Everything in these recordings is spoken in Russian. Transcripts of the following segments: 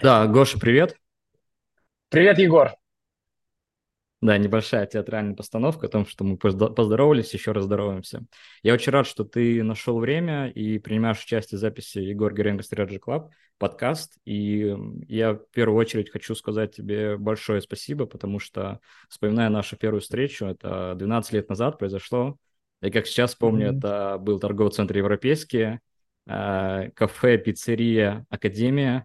Да, Гоша, привет. Привет, Егор. Да, небольшая театральная постановка о том, что мы поздоровались, еще раз здороваемся. Я очень рад, что ты нашел время и принимаешь участие в записи Егор Геренго Strategy Club, подкаст. И я в первую очередь хочу сказать тебе большое спасибо, потому что, вспоминая нашу первую встречу, это 12 лет назад произошло. И как сейчас помню, mm-hmm. это был торговый центр «Европейский», э, кафе, пиццерия, академия.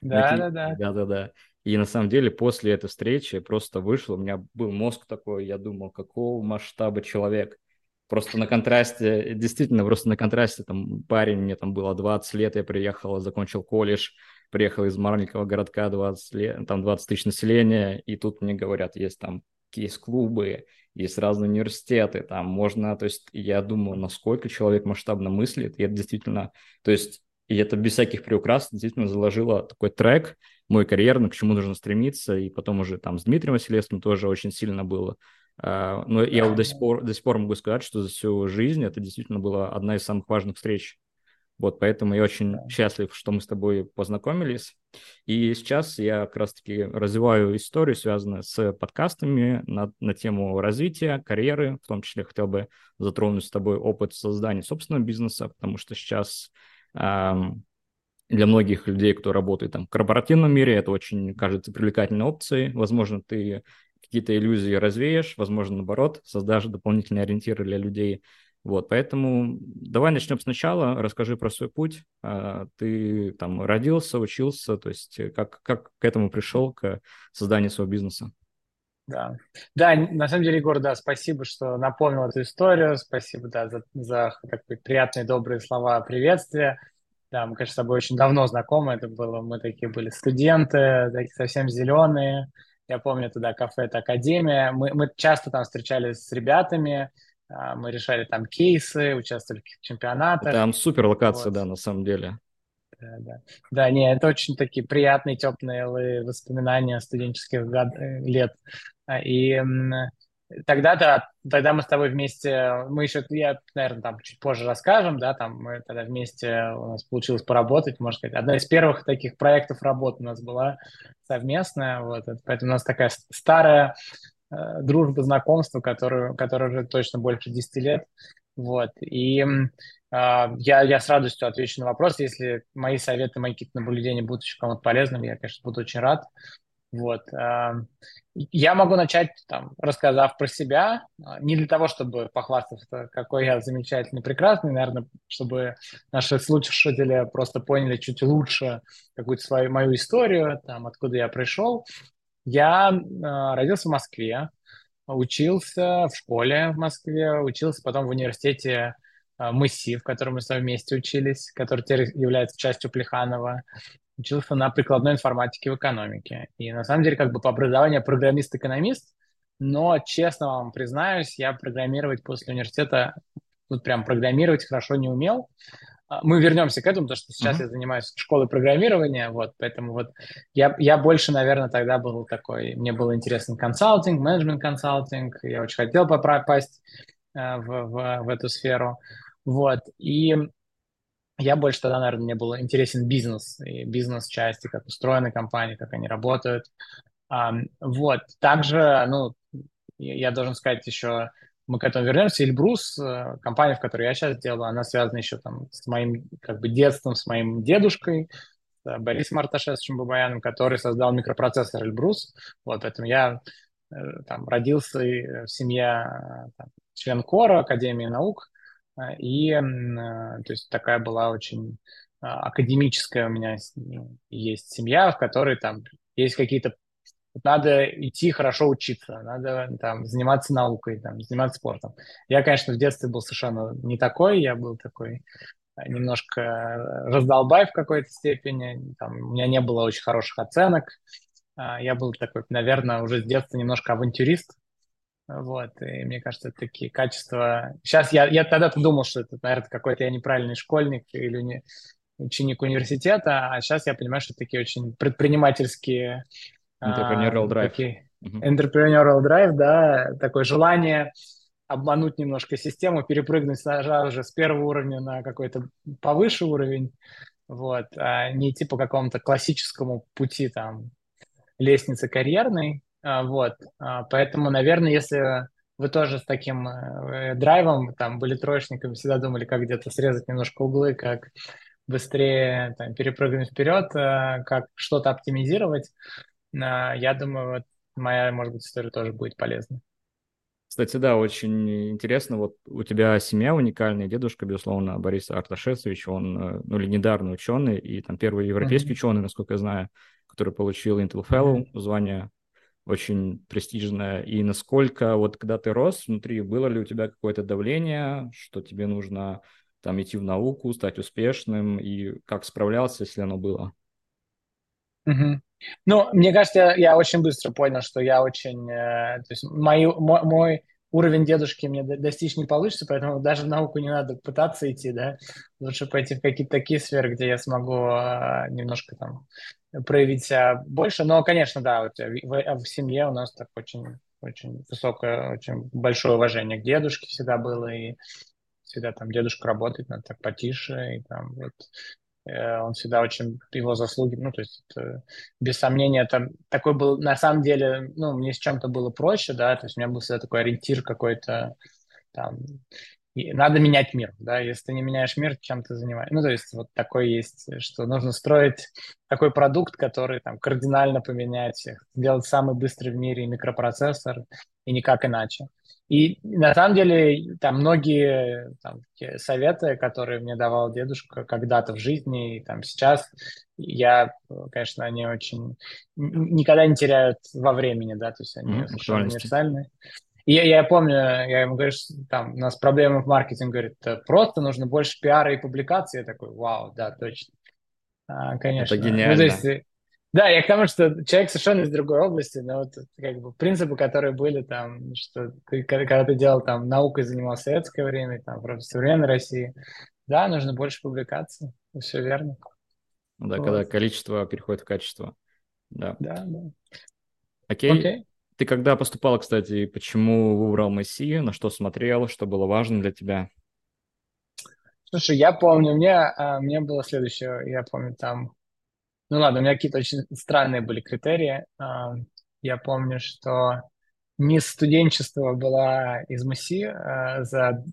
Да, да, да. Да, да, да. И на самом деле после этой встречи просто вышел, у меня был мозг такой, я думал, какого масштаба человек. Просто на контрасте, действительно, просто на контрасте, там, парень, мне там было 20 лет, я приехал, закончил колледж, приехал из маленького городка, 20 лет, там 20 тысяч населения, и тут мне говорят, есть там есть клубы, есть разные университеты, там можно, то есть я думаю, насколько человек масштабно мыслит, и это действительно, то есть и это без всяких приукрас действительно заложило такой трек, мой карьерный, к чему нужно стремиться, и потом уже там с Дмитрием Василевским тоже очень сильно было. А, но я до сих, пор, до сих пор могу сказать, что за всю жизнь это действительно была одна из самых важных встреч. Вот, поэтому я очень счастлив, что мы с тобой познакомились. И сейчас я как раз-таки развиваю историю, связанную с подкастами на, на тему развития, карьеры. В том числе хотел бы затронуть с тобой опыт создания собственного бизнеса, потому что сейчас для многих людей, кто работает там в корпоративном мире, это очень кажется привлекательной опцией. Возможно, ты какие-то иллюзии развеешь, возможно, наоборот, создашь дополнительные ориентиры для людей. Вот, поэтому давай начнем сначала. Расскажи про свой путь. А, ты там родился, учился, то есть как, как к этому пришел, к созданию своего бизнеса? Да. да, на самом деле, Егор, да, спасибо, что напомнил эту историю, спасибо, да, за, за такие приятные, добрые слова приветствия. Да, мы, конечно, с тобой очень давно знакомы, это было, мы такие были студенты, такие совсем зеленые. Я помню тогда кафе «Это Академия». Мы, мы часто там встречались с ребятами, а, мы решали там кейсы, участвовали в чемпионатах. Там супер локация, вот. да, на самом деле. Да, да. да, не, это очень такие приятные, теплые воспоминания студенческих лет. А, и тогда-то, тогда мы с тобой вместе, мы еще, я, наверное, там чуть позже расскажем, да, там мы тогда вместе, у нас получилось поработать, можно сказать. Одна из первых таких проектов работы у нас была совместная, вот, поэтому у нас такая старая э, дружба, знакомство, которую, которая уже точно больше 10 лет, вот, и э, я, я с радостью отвечу на вопрос, если мои советы, мои какие-то наблюдения будут еще кому-то полезными, я, конечно, буду очень рад. Вот. Я могу начать, там, рассказав про себя, а, не для того, чтобы похвастаться, какой я замечательный, прекрасный, наверное, чтобы наши слушатели просто поняли чуть лучше какую-то свою мою историю, там, откуда я пришел. Я э, родился в Москве, учился в школе в Москве, учился потом в университете э, МСИ, в котором мы с вами вместе учились, который теперь является частью Плеханова учился на прикладной информатике в экономике. И на самом деле как бы по образованию программист-экономист, но честно вам признаюсь, я программировать после университета, тут прям программировать хорошо не умел. А, мы вернемся к этому, потому что сейчас mm-hmm. я занимаюсь школой программирования, вот, поэтому вот я, я больше, наверное, тогда был такой, мне был интересен консалтинг, менеджмент консалтинг, я очень хотел попасть э, в, в, в эту сферу, вот, и я больше тогда, наверное, мне был интересен бизнес и бизнес-части, как устроены компании, как они работают. Вот. Также, ну, я должен сказать еще, мы к этому вернемся. Эльбрус, э, компания, в которой я сейчас делаю, она связана еще там с моим как бы детством, с моим дедушкой, с Борисом Арташевичем Бабаяном, который создал микропроцессор Эльбрус. Вот, поэтому я э, там родился в семье э, там, член Кора Академии наук, и э, то есть такая была очень а, академическая у меня есть семья, в которой там есть какие-то надо идти хорошо учиться, надо там заниматься наукой, там, заниматься спортом. Я, конечно, в детстве был совершенно не такой, я был такой а, немножко раздолбай в какой-то степени, там, у меня не было очень хороших оценок, я был такой, наверное, уже с детства немножко авантюрист, вот, и мне кажется, это такие качества... Сейчас я, я тогда-то думал, что это, наверное, какой-то я неправильный школьник или не... ученик университета, а сейчас я понимаю, что такие очень предпринимательские Entrepreneurial drive. Такие, entrepreneurial drive, да, такое желание обмануть немножко систему, перепрыгнуть сразу же с первого уровня на какой-то повыше уровень, вот, а не идти по какому-то классическому пути там лестницы карьерной, а, вот, а, поэтому, наверное, если вы тоже с таким э, драйвом, там, были троечниками, всегда думали, как где-то срезать немножко углы, как быстрее там, перепрыгнуть вперед, э, как что-то оптимизировать, я думаю, вот моя, может быть, история тоже будет полезна. Кстати, да, очень интересно. Вот у тебя семья уникальная, дедушка, безусловно, Борис Арташевич, он э, ну, легендарный ученый и там первый европейский mm-hmm. ученый, насколько я знаю, который получил Intel Fellow mm-hmm. звание, очень престижное. И насколько вот когда ты рос внутри, было ли у тебя какое-то давление, что тебе нужно там идти в науку, стать успешным, и как справлялся, если оно было? Mm-hmm. Ну, мне кажется, я очень быстро понял, что я очень... Э, то есть мой, мой, мой уровень дедушки мне достичь не получится, поэтому даже в науку не надо пытаться идти, да. Лучше пойти в какие-то такие сферы, где я смогу э, немножко там проявить себя больше. Но, конечно, да, вот в, в семье у нас так очень, очень высокое, очень большое уважение к дедушке всегда было, и всегда там дедушка работает, надо так потише, и там вот он всегда очень его заслуги, ну, то есть, это, без сомнения, это такой был, на самом деле, ну, мне с чем-то было проще, да, то есть у меня был всегда такой ориентир какой-то, там, и надо менять мир, да, если ты не меняешь мир, чем ты занимаешься. Ну, то есть вот такой есть, что нужно строить такой продукт, который там кардинально поменять всех, сделать самый быстрый в мире микропроцессор и никак иначе. И на самом деле там многие там, советы, которые мне давал дедушка когда-то в жизни и там сейчас, я, конечно, они очень никогда не теряют во времени, да, то есть они mm, совершенно универсальные. И я, я помню, я ему говорю, что там у нас проблемы в маркетинге, говорит, просто нужно больше пиара и публикаций. Я такой, вау, да, точно. А, конечно. Это гениально. Ну, то есть, да, я к тому, что человек совершенно из другой области, но вот как бы принципы, которые были там, что ты, когда ты делал там наукой занимался в советское время, там, в современной России, да, нужно больше публикаций, все верно. Ну да, вот. когда количество переходит в качество. Да. Да, да. Окей. Окей. Ты когда поступал, кстати, почему выбрал Месси, на что смотрел, что было важно для тебя? Слушай, я помню, мне, а, мне было следующее, я помню, там ну ладно, у меня какие-то очень странные были критерии. А, я помню, что мисс студенчества была из МСИ а, за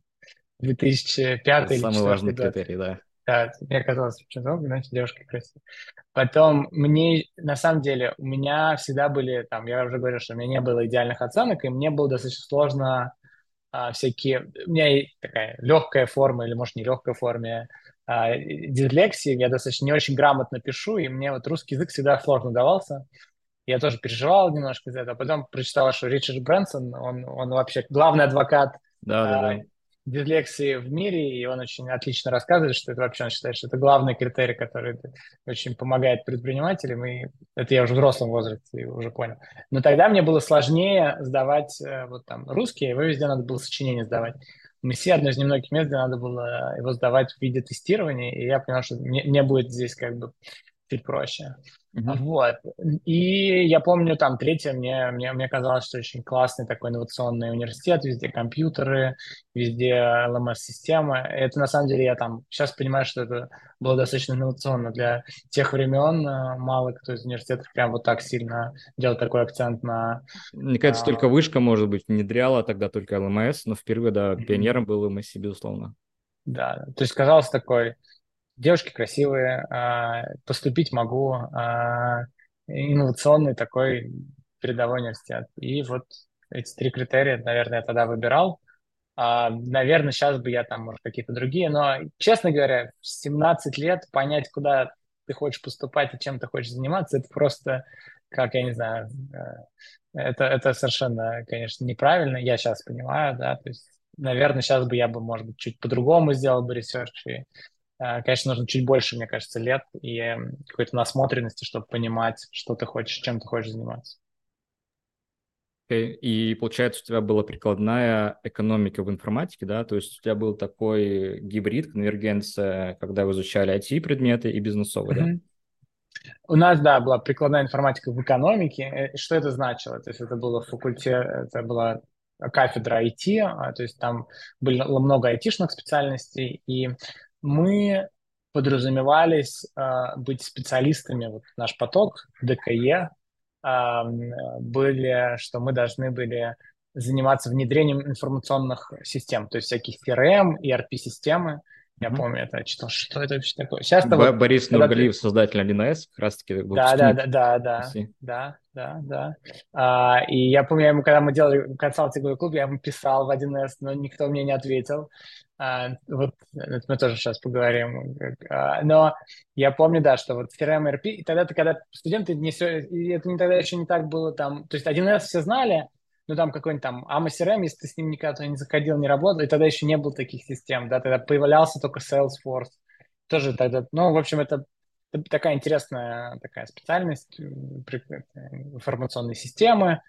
2005 Это или самый важный год. критерий, да. Да, мне казалось, что значит, девушка красивая. Потом мне, на самом деле, у меня всегда были, там, я уже говорил, что у меня не было идеальных оценок, и мне было достаточно сложно а, всякие... У меня такая легкая форма, или, может, не легкая форма, а, дислексии, я достаточно не очень грамотно пишу, и мне вот русский язык всегда сложно давался. Я тоже переживал немножко из этого. Потом прочитал, что Ричард Брэнсон, он, он вообще главный адвокат да, да, да. дислексии в мире, и он очень отлично рассказывает, что это вообще, он считает, что это главный критерий, который очень помогает предпринимателям, и это я уже в взрослом возрасте уже понял. Но тогда мне было сложнее сдавать э, вот там русские, его везде надо было сочинение сдавать. Месси одно из немногих мест, где надо было его сдавать в виде тестирования, и я понял, что мне, мне будет здесь как бы чуть проще. Uh-huh. Вот. И я помню, там, третье, мне, мне, мне казалось, что очень классный такой инновационный университет, везде компьютеры, везде LMS-система. Это, на самом деле, я там сейчас понимаю, что это было достаточно инновационно для тех времен. Э, мало кто из университетов прям вот так сильно делал такой акцент на... Мне кажется, а... только вышка, может быть, внедряла тогда только LMS, но впервые, да, пионером был MSC, безусловно. Да, то есть казалось такой девушки красивые, а, поступить могу, а, инновационный такой передовой университет. И вот эти три критерия, наверное, я тогда выбирал. А, наверное, сейчас бы я там, может, какие-то другие, но, честно говоря, в 17 лет понять, куда ты хочешь поступать и чем ты хочешь заниматься, это просто, как, я не знаю, это, это совершенно, конечно, неправильно, я сейчас понимаю, да, то есть, наверное, сейчас бы я бы, может быть, чуть по-другому сделал бы research и Э, конечно, нужно чуть больше, мне кажется, лет и какой-то насмотренности, чтобы понимать, что ты хочешь, чем ты хочешь заниматься. Okay. И получается, у тебя была прикладная экономика в информатике, да? То есть у тебя был такой гибрид, конвергенция, когда вы изучали IT-предметы и бизнесовые, mm-hmm. да? У нас, да, была прикладная информатика в экономике. Э, что это значило? То есть это было факультет, это была кафедра IT, а, то есть там было много айтишных специальностей, и мы подразумевались э, быть специалистами, вот наш поток, ДКЕ, э, были, что мы должны были заниматься внедрением информационных систем, то есть всяких CRM, ERP-системы, я mm-hmm. помню, это читал, что это вообще такое. Сейчас Б- вот, Борис Нургалиев, ты... создатель 1С, как раз таки да, да, да, да, да, да, да, да. А, и я помню, ему, когда мы делали консалтинговый клуб, я ему писал в 1С, но никто мне не ответил. А, вот это мы тоже сейчас поговорим. А, но я помню, да, что вот CRM, RP, и тогда, когда студенты не все, и это не тогда еще не так было там, то есть 1С все знали, ну, там какой-нибудь там AMA CRM, если ты с ним никогда не заходил, не работал, и тогда еще не было таких систем, да, тогда появлялся только Salesforce, тоже тогда, ну, в общем, это такая интересная такая специальность э, информационной системы,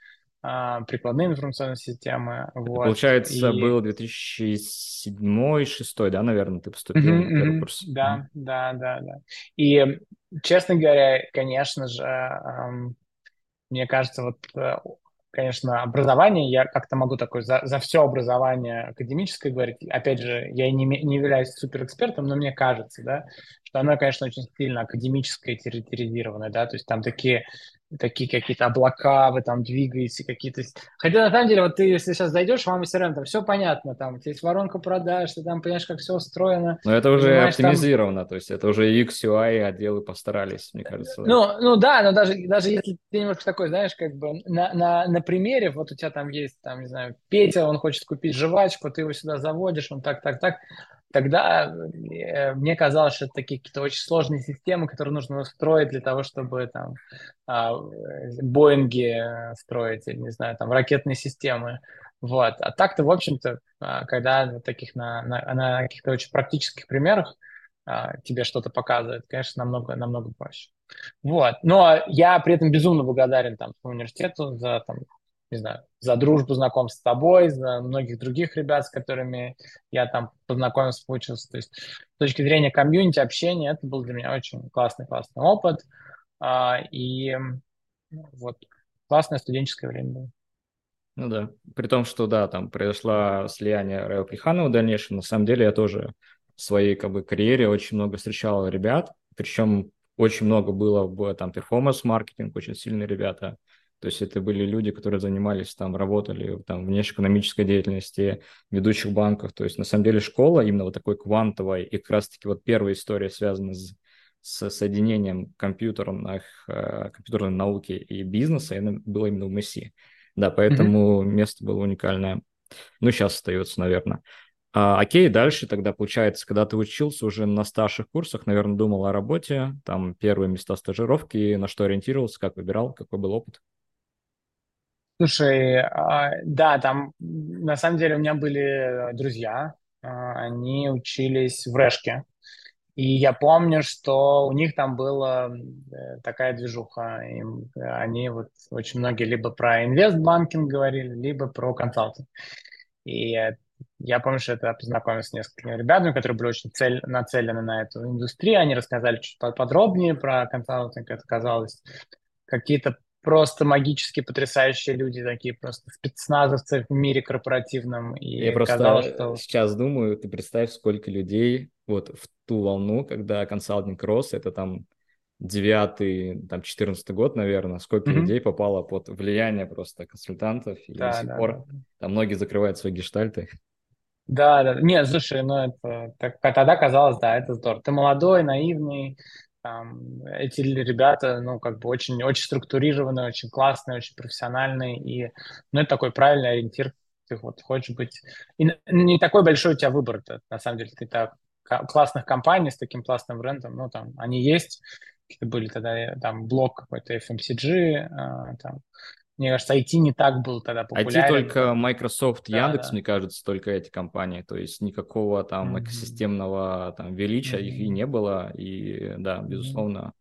а, прикладные информационные системы. Вот. Получается, и... был 2007-2006, да, наверное, ты поступил mm-hmm, на первый курс? Да, mm-hmm. да, да, да. И, честно говоря, конечно же, мне кажется, вот э, конечно, образование, я как-то могу такой за, за все образование академическое говорить. Опять же, я не, не являюсь суперэкспертом, но мне кажется, да, что оно, конечно, очень сильно академическое, территоризированное, да, то есть там такие такие какие-то облака, вы там двигаете, какие-то... Хотя, на самом деле, вот ты, если сейчас зайдешь, вам все равно там все понятно, там, есть воронка продаж, ты там понимаешь, как все устроено. Но это уже оптимизировано, там... то есть это уже X, UI отделы постарались, мне кажется. Ну, ну да, но даже, даже если ты немножко такой, знаешь, как бы на, на, на примере, вот у тебя там есть, там, не знаю, Петя, он хочет купить жвачку, ты его сюда заводишь, он так, так, так, тогда э, мне казалось, что это такие какие-то очень сложные системы, которые нужно строить для того, чтобы там а, Боинги строить, или, не знаю, там ракетные системы. Вот. А так-то, в общем-то, а, когда на таких на, на, на каких-то очень практических примерах а, тебе что-то показывает, конечно, намного, намного проще. Вот. Но я при этом безумно благодарен там университету за там, не знаю, за дружбу, знакомств с тобой, за многих других ребят, с которыми я там познакомился, получился. То есть с точки зрения комьюнити, общения, это был для меня очень классный-классный опыт. А, и вот классное студенческое время было. Ну да, при том, что да, там произошло слияние Райл Плеханова в дальнейшем, на самом деле я тоже в своей как бы карьере очень много встречал ребят, причем очень много было в там перформанс-маркетинг, очень сильные ребята, то есть это были люди, которые занимались там, работали там, в внешнеэкономической деятельности, в ведущих банках. То есть на самом деле школа именно вот такой квантовой, и как раз-таки вот первая история связана с, с соединением компьютерных, э, компьютерной науки и бизнеса, это было именно в МСИ. Да, поэтому mm-hmm. место было уникальное. Ну, сейчас остается, наверное. А, окей, дальше тогда получается, когда ты учился уже на старших курсах, наверное, думал о работе, там первые места стажировки, на что ориентировался, как выбирал, какой был опыт? Слушай, а, да, там на самом деле у меня были друзья, а, они учились в Решке, и я помню, что у них там была э, такая движуха. И они вот очень многие либо про инвестбанкинг говорили, либо про консалтинг. И я помню, что это познакомился с несколькими ребятами, которые были очень цель, нацелены на эту индустрию. Они рассказали чуть подробнее про консалтинг. Это казалось какие-то просто магически потрясающие люди, такие просто спецназовцы в мире корпоративном. И Я просто казалось, что... сейчас думаю, ты представь, сколько людей вот в ту волну, когда консалтинг рос, это там девятый, там, четырнадцатый год, наверное, сколько mm-hmm. людей попало под влияние просто консультантов, и да, до сих да, пор да. там многие закрывают свои гештальты. Да, да, нет, слушай, ну это так, тогда казалось, да, это здорово. Ты молодой, наивный, там, эти ребята, ну, как бы очень, очень структурированные, очень классные, очень профессиональные, и, ну, это такой правильный ориентир, ты вот хочешь быть... И не такой большой у тебя выбор, -то, на самом деле, ты так классных компаний с таким классным брендом, ну, там, они есть, какие-то были тогда, там, блок какой-то FMCG, а, там, мне кажется, IT не так был тогда популярен. IT только Microsoft, да, Яндекс, да. мне кажется, только эти компании. То есть никакого там mm-hmm. экосистемного там величия mm-hmm. их и не было. И да, безусловно.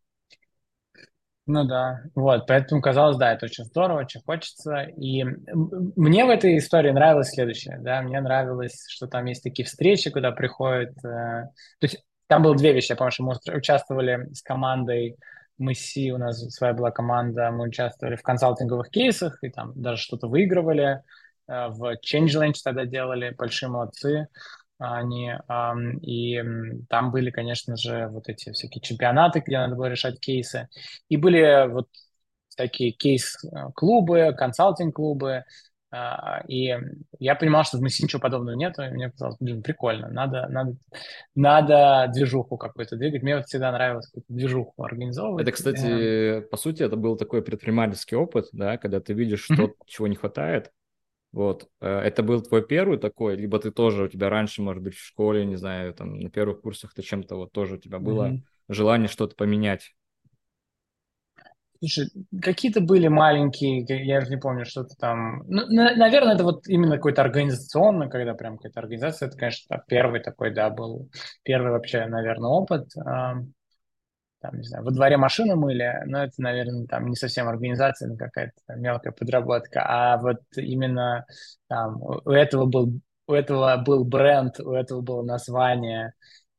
Ну да, вот, поэтому казалось, да, это очень здорово, очень хочется. И мне в этой истории нравилось следующее, да, мне нравилось, что там есть такие встречи, куда приходят, э, то есть там было две вещи, я помню, что мы участвовали с командой мы си, у нас своя была команда, мы участвовали в консалтинговых кейсах и там даже что-то выигрывали, э, в ChangeLange тогда делали, большие молодцы они, и там были, конечно же, вот эти всякие чемпионаты, где надо было решать кейсы, и были вот такие кейс-клубы, консалтинг-клубы, а, и я понимал, что в Месси ничего подобного нет, и мне казалось, блин, прикольно, надо, надо, надо движуху какую-то двигать. Мне вот всегда нравилось какую-то движуху организовывать. Это, кстати, по сути, это был такой предпринимательский опыт, да, когда ты видишь, что mm-hmm. чего не хватает, вот. Э, это был твой первый такой, либо ты тоже, у тебя раньше, может быть, в школе, не знаю, там, на первых курсах ты чем-то вот тоже у тебя было mm-hmm. желание что-то поменять? Слушай, какие-то были маленькие, я уже не помню, что-то там. Ну, на, наверное, это вот именно какой-то организационный, когда прям какая-то организация, это, конечно, первый такой, да, был первый вообще, наверное, опыт там, не знаю, во дворе машину мыли, но это, наверное, там не совсем организация, но какая-то мелкая подработка, а вот именно там у этого был у этого был бренд, у этого было название,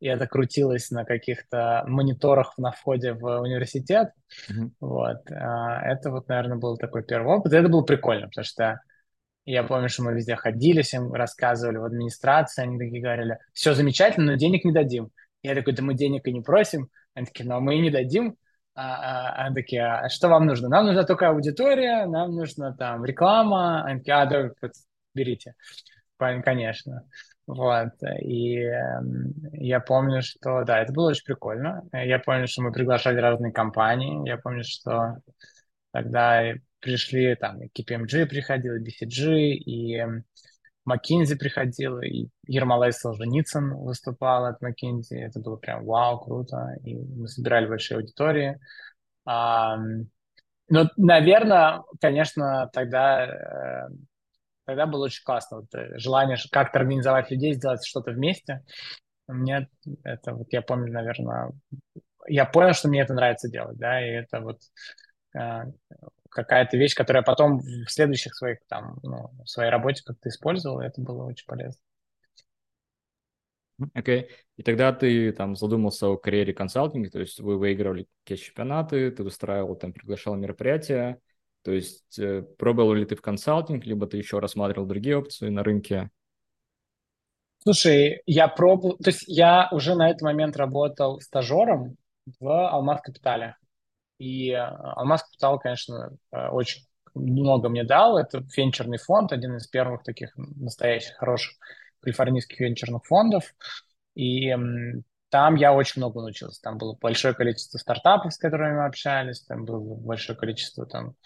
и это крутилось на каких-то мониторах на входе в университет. Mm-hmm. Вот. А, это вот, наверное, был такой первый опыт. И это было прикольно, потому что я помню, что мы везде ходили, всем рассказывали в администрации, они такие говорили, все замечательно, но денег не дадим. Я такой, да мы денег и не просим. Они такие, а мы и не дадим. А, а, они такие, а что вам нужно? Нам нужна только аудитория, нам нужна там реклама. Они такие, а, да, берите. Конечно. Вот. И э, я помню, что, да, это было очень прикольно. Я помню, что мы приглашали разные компании. Я помню, что тогда пришли, там, и KPMG приходил, и BCG, и Маккензи приходил, и Ермолай Солженицын выступал от Маккензи. Это было прям вау, круто. И мы собирали большие аудитории. А, ну, наверное, конечно, тогда, э, тогда было очень классно. Вот, э, желание как-то организовать людей, сделать что-то вместе. Мне это вот я помню, наверное, я понял, что мне это нравится делать, да, и это вот э, какая-то вещь, которая потом в следующих своих там, ну, в своей работе как-то использовал, и это было очень полезно. Окей. Okay. И тогда ты там задумался о карьере консалтинга, то есть вы выигрывали какие чемпионаты, ты устраивал там, приглашал мероприятия, то есть э, пробовал ли ты в консалтинг, либо ты еще рассматривал другие опции на рынке? Слушай, я пробовал, то есть я уже на этот момент работал стажером в Алмаз Капитале. И э, Алмаз Капитал, конечно, э, очень много мне дал. Это венчурный фонд, один из первых таких настоящих хороших калифорнийских венчурных фондов. И там я очень много научился. Там было большое количество стартапов, с которыми мы общались, там было большое количество там,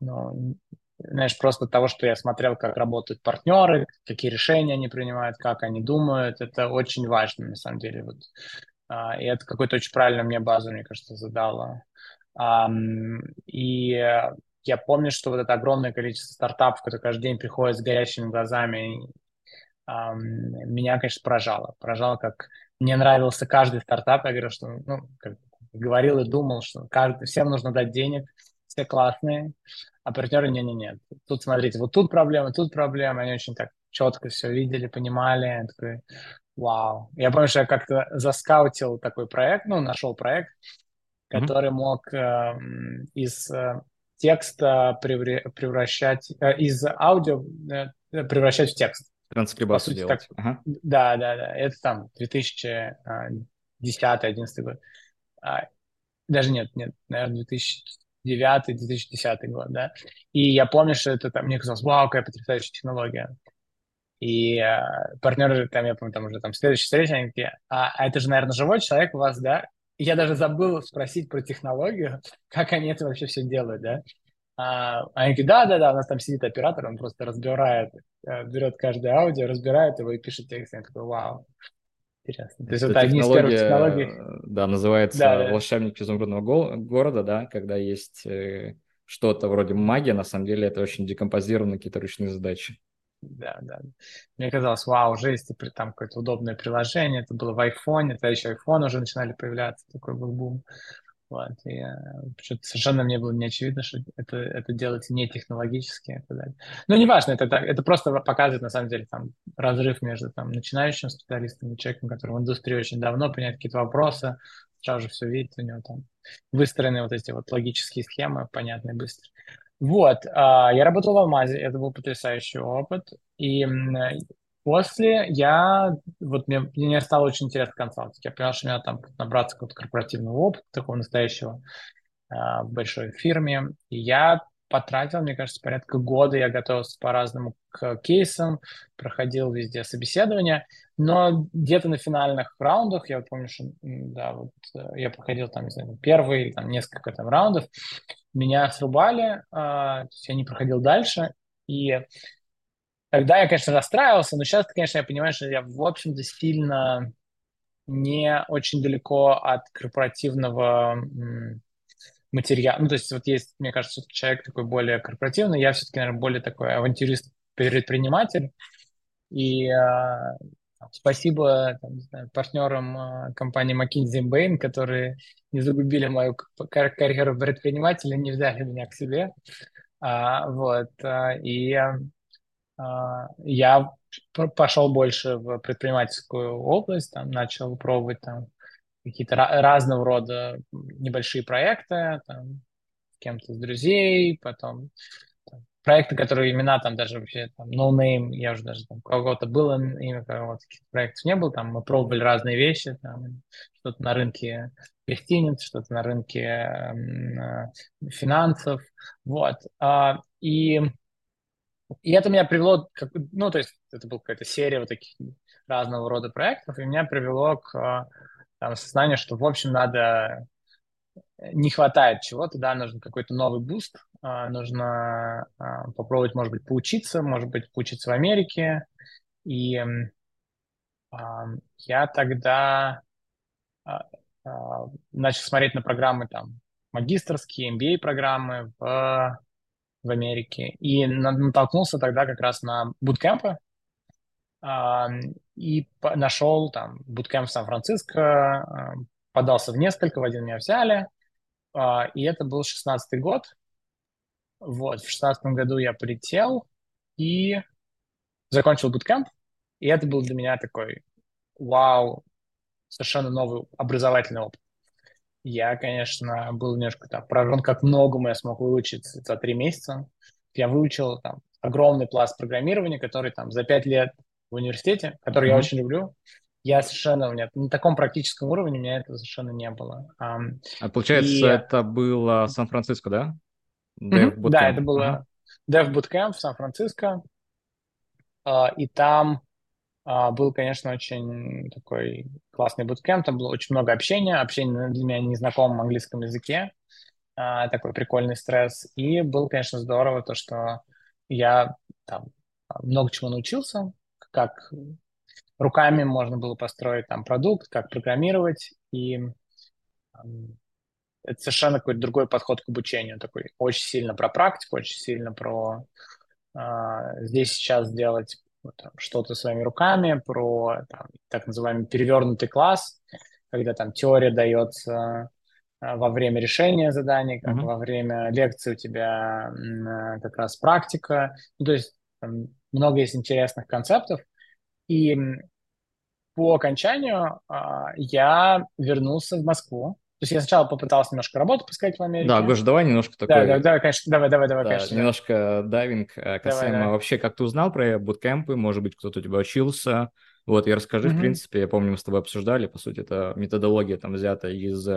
ну, знаешь, просто того, что я смотрел, как работают партнеры, какие решения они принимают, как они думают, это очень важно, на самом деле. Вот. А, и это какой-то очень правильно мне базу, мне кажется, задало. И я помню, что вот это огромное количество стартапов, которые каждый день приходят с горящими глазами, меня, конечно, поражало. Поражало, как мне нравился каждый стартап. Я говорю, что, ну, как говорил и думал, что каждый, всем нужно дать денег, все классные, а партнеры не-не-не. Тут, смотрите, вот тут проблема, тут проблема. Они очень так четко все видели, понимали. Я такой, вау. Я помню, что я как-то заскаутил такой проект, ну, нашел проект, который mm-hmm. мог э, из э, текста превращать, э, из аудио э, превращать в текст. Транскрибацию делать. Так, ага. Да, да, да. Это там 2010-2011 год. А, даже нет, нет, наверное, 2009-2010 год, да. И я помню, что это там, мне казалось, вау, какая потрясающая технология. И э, партнеры, там, я помню, там уже там следующая встреча, они такие, а, а это же, наверное, живой человек у вас, да? я даже забыл спросить про технологию, как они это вообще все делают, да. А, они говорят, да-да-да, у нас там сидит оператор, он просто разбирает, э, берет каждое аудио, разбирает его и пишет текст. Я такой, вау, интересно. То есть это, это одни из первых технологий. Да, называется да, «Волшебник изумрудного города», да, когда есть э, что-то вроде магии, на самом деле это очень декомпозированные какие-то ручные задачи. Да, да. Мне казалось, вау, уже есть там какое-то удобное приложение, это было в айфоне, тогда еще iPhone уже начинали появляться, такой был бум. Вот, и э, совершенно мне было не очевидно, что это, это делается не технологически. Но неважно, это, это просто показывает, на самом деле, там, разрыв между там, начинающим специалистом и человеком, который в индустрии очень давно, понимает какие-то вопросы, сразу же все видит, у него там выстроены вот эти вот логические схемы, понятные быстро. Вот, а, я работал в Алмазе, это был потрясающий опыт, и После я, вот мне, мне стало очень интересно консалтинг. Я понял, что мне надо там набраться какого-то корпоративного опыта, такого настоящего э, в большой фирме. И я потратил, мне кажется, порядка года. Я готовился по-разному к кейсам, проходил везде собеседования. Но где-то на финальных раундах, я вот помню, что да, вот э, я проходил там, не знаю, первый, там несколько там раундов, меня срубали, э, то есть я не проходил дальше. И Тогда я, конечно, расстраивался, но сейчас, конечно, я понимаю, что я, в общем-то, сильно не очень далеко от корпоративного материала. Ну, то есть вот есть, мне кажется, человек такой более корпоративный, я все-таки, наверное, более такой авантюрист-предприниматель. И э, спасибо там, знаю, партнерам э, компании McKinsey Bain, которые не загубили мою кар- карьеру предпринимателя, не взяли меня к себе. А, вот, а, и а, я пошел больше в предпринимательскую область, там, начал пробовать там какие-то разного рода небольшие проекты, там, с кем-то с друзей, потом там, проекты, которые имена там даже вообще там no name, я уже даже там кого-то было имя, кого-то каких проектов не было, там мы пробовали разные вещи, там что-то на рынке гостиниц, что-то на рынке э, финансов, вот. А, и и это меня привело, как, ну, то есть это была какая-то серия вот таких разного рода проектов, и меня привело к там, осознанию, что, в общем, надо, не хватает чего-то, да, нужен какой-то новый boost, а, нужно а, попробовать, может быть, поучиться, может быть, поучиться в Америке. И а, я тогда а, а, начал смотреть на программы там магистрские, MBA-программы в в Америке. И натолкнулся тогда как раз на буткемпы. И нашел там буткемп в Сан-Франциско, подался в несколько, в один меня взяли. А, и это был шестнадцатый год. Вот, в шестнадцатом году я полетел и закончил буткемп. И это был для меня такой вау, совершенно новый образовательный опыт. Я, конечно, был немножко там поражен, как многому я смог выучить за три месяца. Я выучил там огромный пласт программирования, который там за пять лет в университете, который mm-hmm. я очень люблю. Я совершенно, у меня на таком практическом уровне у меня этого совершенно не было. А получается, и... это было Сан-Франциско, да? Mm-hmm. Да, это было Dev Bootcamp в Сан-Франциско. А, и там а, был, конечно, очень такой классный буткемп, там было очень много общения, общение для меня незнакомом английском языке, а, такой прикольный стресс. И было, конечно, здорово то, что я там много чего научился, как руками можно было построить там продукт, как программировать, и это совершенно какой-то другой подход к обучению, такой очень сильно про практику, очень сильно про э, здесь сейчас сделать там, что-то своими руками, про там, так называемый перевернутый класс, когда там теория дается э, во время решения задания, как mm-hmm. во время лекции у тебя э, как раз практика. Ну, то есть там, много есть интересных концептов. И по окончанию а, я вернулся в Москву. То есть я сначала попытался немножко работу поискать в Америке. Да, Гош, давай немножко такой... Да, да, да, конечно, давай, давай, давай, да, конечно. Немножко дайвинг э, касаемо давай, давай. вообще, как ты узнал про буткемпы, может быть, кто-то у тебя учился. Вот, и расскажи, mm-hmm. в принципе, я помню, мы с тобой обсуждали, по сути, это методология там взята из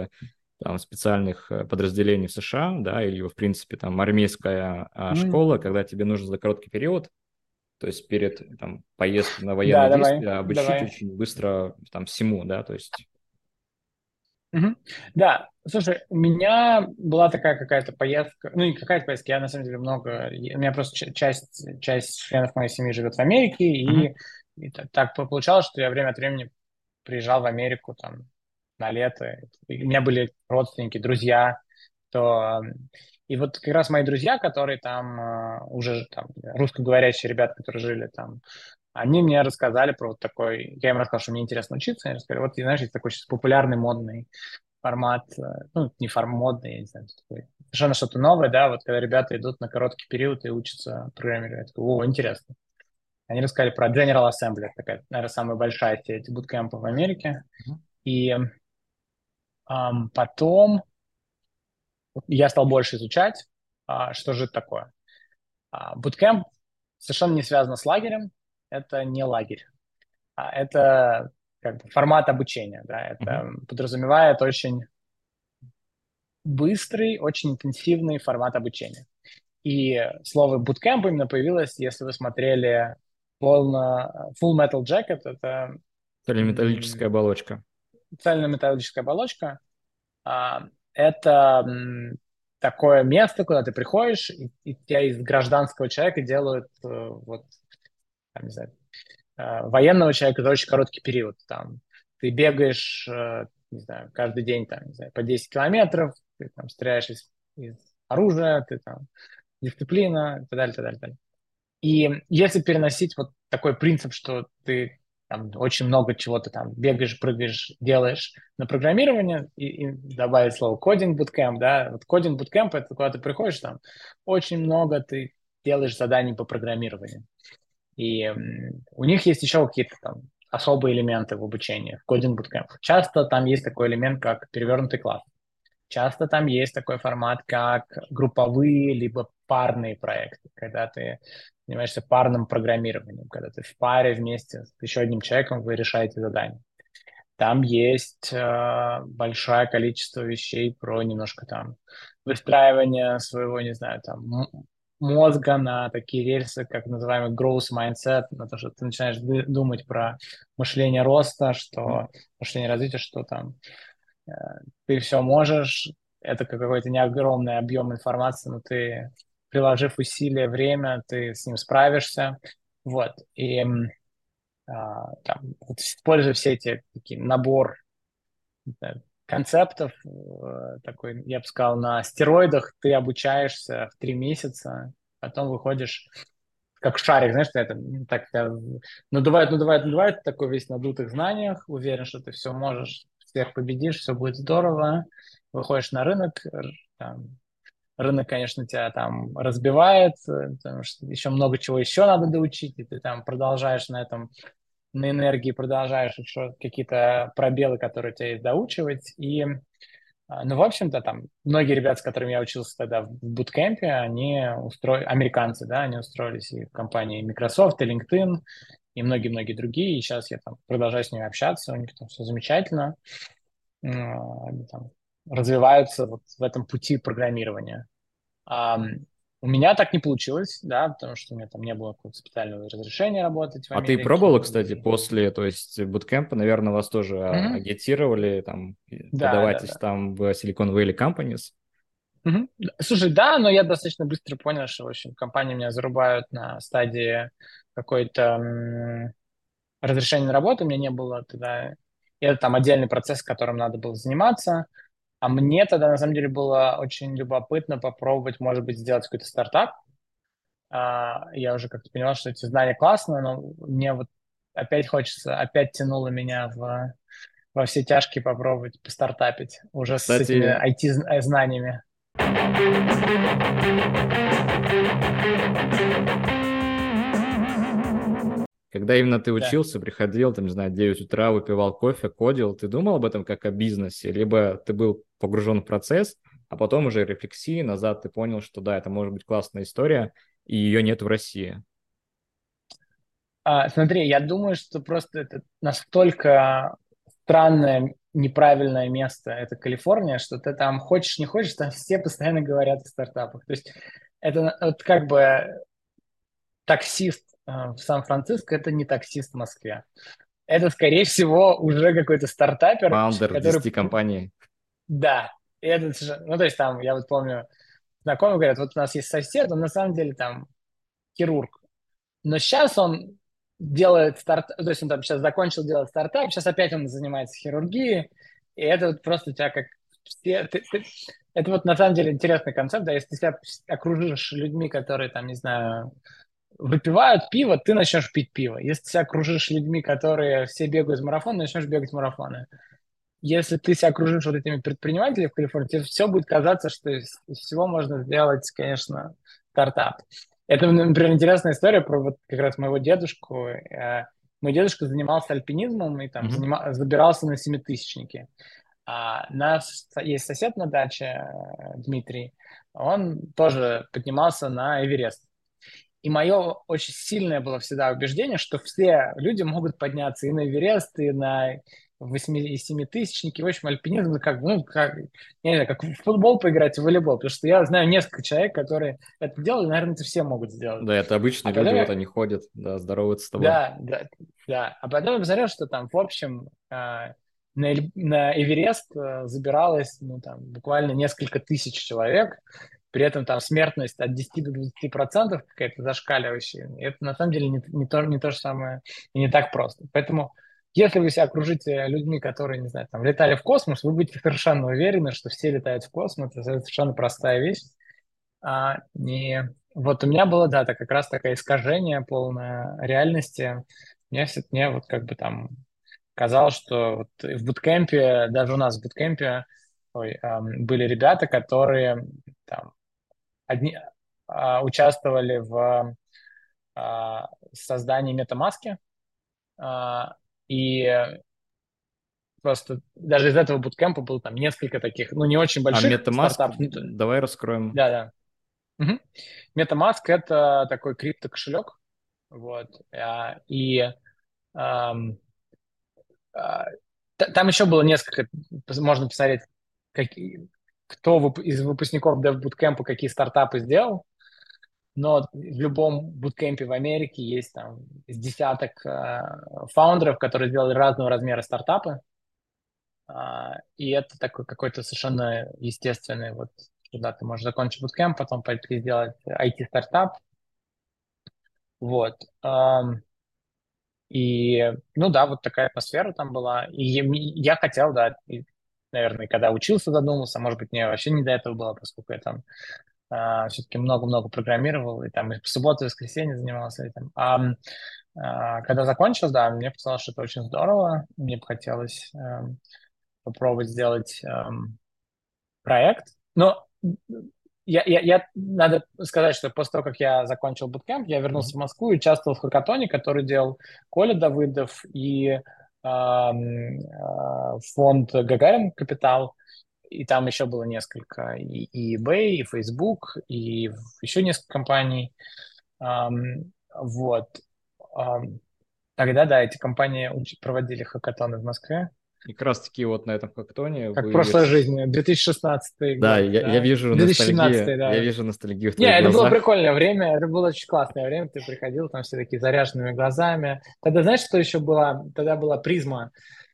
там, специальных э, подразделений в США, да, или, в принципе, там, армейская mm-hmm. школа, когда тебе нужно за короткий период, то есть перед там, поездкой на военные да, действия, давай, обучить давай. очень быстро там всему, да, то есть Угу. Да, слушай, у меня была такая какая-то поездка, ну не какая-то поездка, я на самом деле много, у меня просто часть, часть членов моей семьи живет в Америке, и, и так получалось, что я время от времени приезжал в Америку там на лето, и у меня были родственники, друзья, то и вот как раз мои друзья, которые там uh, уже там русскоговорящие ребята, которые жили там они мне рассказали про вот такой, я им рассказал, что мне интересно учиться, они рассказали, вот, знаешь, есть такой сейчас популярный, модный формат, э, ну, не формат модный, я не знаю, такой. совершенно что-то новое, да, вот когда ребята идут на короткий период и учатся программировать. Такой, О, интересно. Они рассказали про General Assembly, такая, наверное, самая большая сеть буткемпов в Америке. Mm-hmm. И um, потом я стал больше изучать, uh, что же это такое. Uh, буткемп совершенно не связано с лагерем, это не лагерь. Uh, это как бы формат обучения, да, это mm-hmm. подразумевает очень быстрый, очень интенсивный формат обучения. И слово bootcamp именно появилось, если вы смотрели полно Full Metal Jacket, это... Цельнометаллическая оболочка. Цельнометаллическая оболочка. А, это такое место, куда ты приходишь, и, тебя из гражданского человека делают э, вот, не знаю, Э, военного человека за очень короткий период. Там, ты бегаешь, э, не знаю, каждый день там, не знаю, по 10 километров, ты там стреляешь из, из оружия, ты там дисциплина и так далее, так далее, так далее. И если переносить вот такой принцип, что ты там очень много чего-то там бегаешь, прыгаешь, делаешь на программирование и, и добавить слово кодинг bootcamp, да, вот кодинг bootcamp это когда ты приходишь там, очень много ты делаешь заданий по программированию. И у них есть еще какие-то там особые элементы в обучении, в кодинг bootcamp. Часто там есть такой элемент, как перевернутый класс. Часто там есть такой формат, как групповые либо парные проекты, когда ты занимаешься парным программированием, когда ты в паре вместе с еще одним человеком вы решаете задание. Там есть э, большое количество вещей про немножко там выстраивание своего, не знаю, там мозга на такие рельсы, как называемый growth mindset, на то, что ты начинаешь думать про мышление роста, что мышление развития, что там э, ты все можешь, это какой-то не огромный объем информации, но ты, приложив усилия, время, ты с ним справишься. Вот. И а, там, вот, используя все эти такие набор концептов, э, такой, я бы сказал, на стероидах ты обучаешься в три месяца, потом выходишь как шарик, знаешь, это так надувает, надувает, надувает, такой весь надутых знаниях, уверен, что ты все можешь, всех победишь, все будет здорово, выходишь на рынок, там, рынок, конечно, тебя там разбивает, потому что еще много чего еще надо доучить, и ты там продолжаешь на этом на энергии продолжаешь еще какие-то пробелы, которые у тебя есть доучивать. И, а, ну, в общем-то, там многие ребята, с которыми я учился тогда в буткемпе, они устроили, американцы, да, они устроились и в компании Microsoft, и LinkedIn, и многие-многие другие. И сейчас я там продолжаю с ними общаться, у них там все замечательно. Они там развиваются вот в этом пути программирования. У меня так не получилось, да, потому что у меня там не было какого-то специального разрешения работать. В а ты пробовала, кстати, после, то есть буткемпа, наверное, вас тоже mm-hmm. агитировали, там, да, подавайтесь да, да. там в Silicon Valley Companies? Mm-hmm. Слушай, да, но я достаточно быстро понял, что, в общем, компании меня зарубают на стадии какой-то разрешения на работу, у меня не было тогда. И это там отдельный процесс, которым надо было заниматься. А мне тогда, на самом деле, было очень любопытно попробовать, может быть, сделать какой-то стартап. А, я уже как-то поняла, что эти знания классные, но мне вот опять хочется, опять тянуло меня в, во все тяжкие попробовать постартапить уже Кстати... с этими IT-знаниями. Когда именно ты учился, да. приходил, там, не знаю, 9 утра, выпивал кофе, кодил, ты думал об этом как о бизнесе? Либо ты был погружен в процесс, а потом уже рефлексии назад ты понял, что да, это может быть классная история, и ее нет в России? А, смотри, я думаю, что просто это настолько странное, неправильное место, это Калифорния, что ты там хочешь, не хочешь, там все постоянно говорят о стартапах. То есть это вот как бы таксист а, в Сан-Франциско, это не таксист в Москве. Это, скорее всего, уже какой-то стартапер. Фаундер который... 10 компаний. Да. И это, ну, то есть там, я вот помню, знакомые говорят, вот у нас есть сосед, он на самом деле там хирург. Но сейчас он делает стартап, то есть он там сейчас закончил делать стартап, сейчас опять он занимается хирургией, и это вот просто у тебя как это вот на самом деле интересный концепт, да, если ты себя окружишь людьми, которые там, не знаю, выпивают пиво, ты начнешь пить пиво. Если ты себя окружишь людьми, которые все бегают в марафон, начнешь бегать марафоны. Если ты себя окружишь вот этими предпринимателями в Калифорнии, тебе все будет казаться, что из, из всего можно сделать, конечно, стартап. Это, например, интересная история про вот как раз моего дедушку. Э, мой дедушка занимался альпинизмом и там mm-hmm. занима- забирался на семитысячники. А у нас есть сосед на даче, э, Дмитрий, он тоже поднимался на Эверест. И мое очень сильное было всегда убеждение, что все люди могут подняться и на Эверест, и на 8 и 7 тысячники. В общем, альпинизм, как, ну, как, не знаю, как в футбол поиграть, в волейбол. Потому что я знаю несколько человек, которые это делали, наверное, это все могут сделать. Да, это обычные а люди, потом... вот они ходят, да, здороваются с тобой. Да, да, да. А потом я посмотрел, что там, в общем, а, на, на Эверест э, забиралось, ну, там, буквально несколько тысяч человек, при этом там смертность от 10 до 20 процентов какая-то зашкаливающая. Это на самом деле не, не, то, не то же самое и не так просто. Поэтому если вы себя окружите людьми, которые, не знаю, там, летали в космос, вы будете совершенно уверены, что все летают в космос. Это совершенно простая вещь. А не... Вот у меня было, да, это как раз такое искажение полное реальности. Мне, мне вот как бы там казалось, что вот в буткемпе, даже у нас в буткемпе ой, были ребята, которые там одни, э, участвовали в э, создании метамаски, э, и просто даже из этого буткемпа было там несколько таких, ну, не очень больших а MetaMask, стартапов. давай раскроем. Да, да. Угу. MetaMask — это такой криптокошелек, вот, и эм, там еще было несколько, можно посмотреть, какие, кто из выпускников Dev Bootcamp какие стартапы сделал, но в любом буткемпе в Америке есть там из десяток э, фаундеров, которые сделали разного размера стартапы, э, и это такой какой-то совершенно естественный вот, когда ты можешь закончить буткемп, потом пойти сделать IT-стартап, вот. Um, и, ну да, вот такая атмосфера там была. И я хотел, да, и, наверное, когда учился, задумался, может быть, мне вообще не до этого было, поскольку я там а, все-таки много-много программировал, и там и в субботу, и воскресенье занимался этим. А, а когда закончил, да, мне показалось, что это очень здорово. Мне бы хотелось а, попробовать сделать а, проект. Но я, я, я, надо сказать, что после того, как я закончил буткемп, я вернулся в Москву и участвовал в хакатоне, который делал Коля Давыдов и э, э, фонд Гагарин Капитал. И там еще было несколько, и, и eBay, и Facebook, и еще несколько компаний. Um, вот. Um, тогда, да, эти компании проводили хакатоны в Москве. И как раз таки вот на этом хакатоне... Как прошлая жизнь, 2016 год. Да, я, да? я вижу 2017, ностальгию, да. я вижу ностальгию в Не, это было прикольное время, это было очень классное время, ты приходил, там все такие заряженными глазами. Тогда знаешь, что еще было? Тогда была Prisma,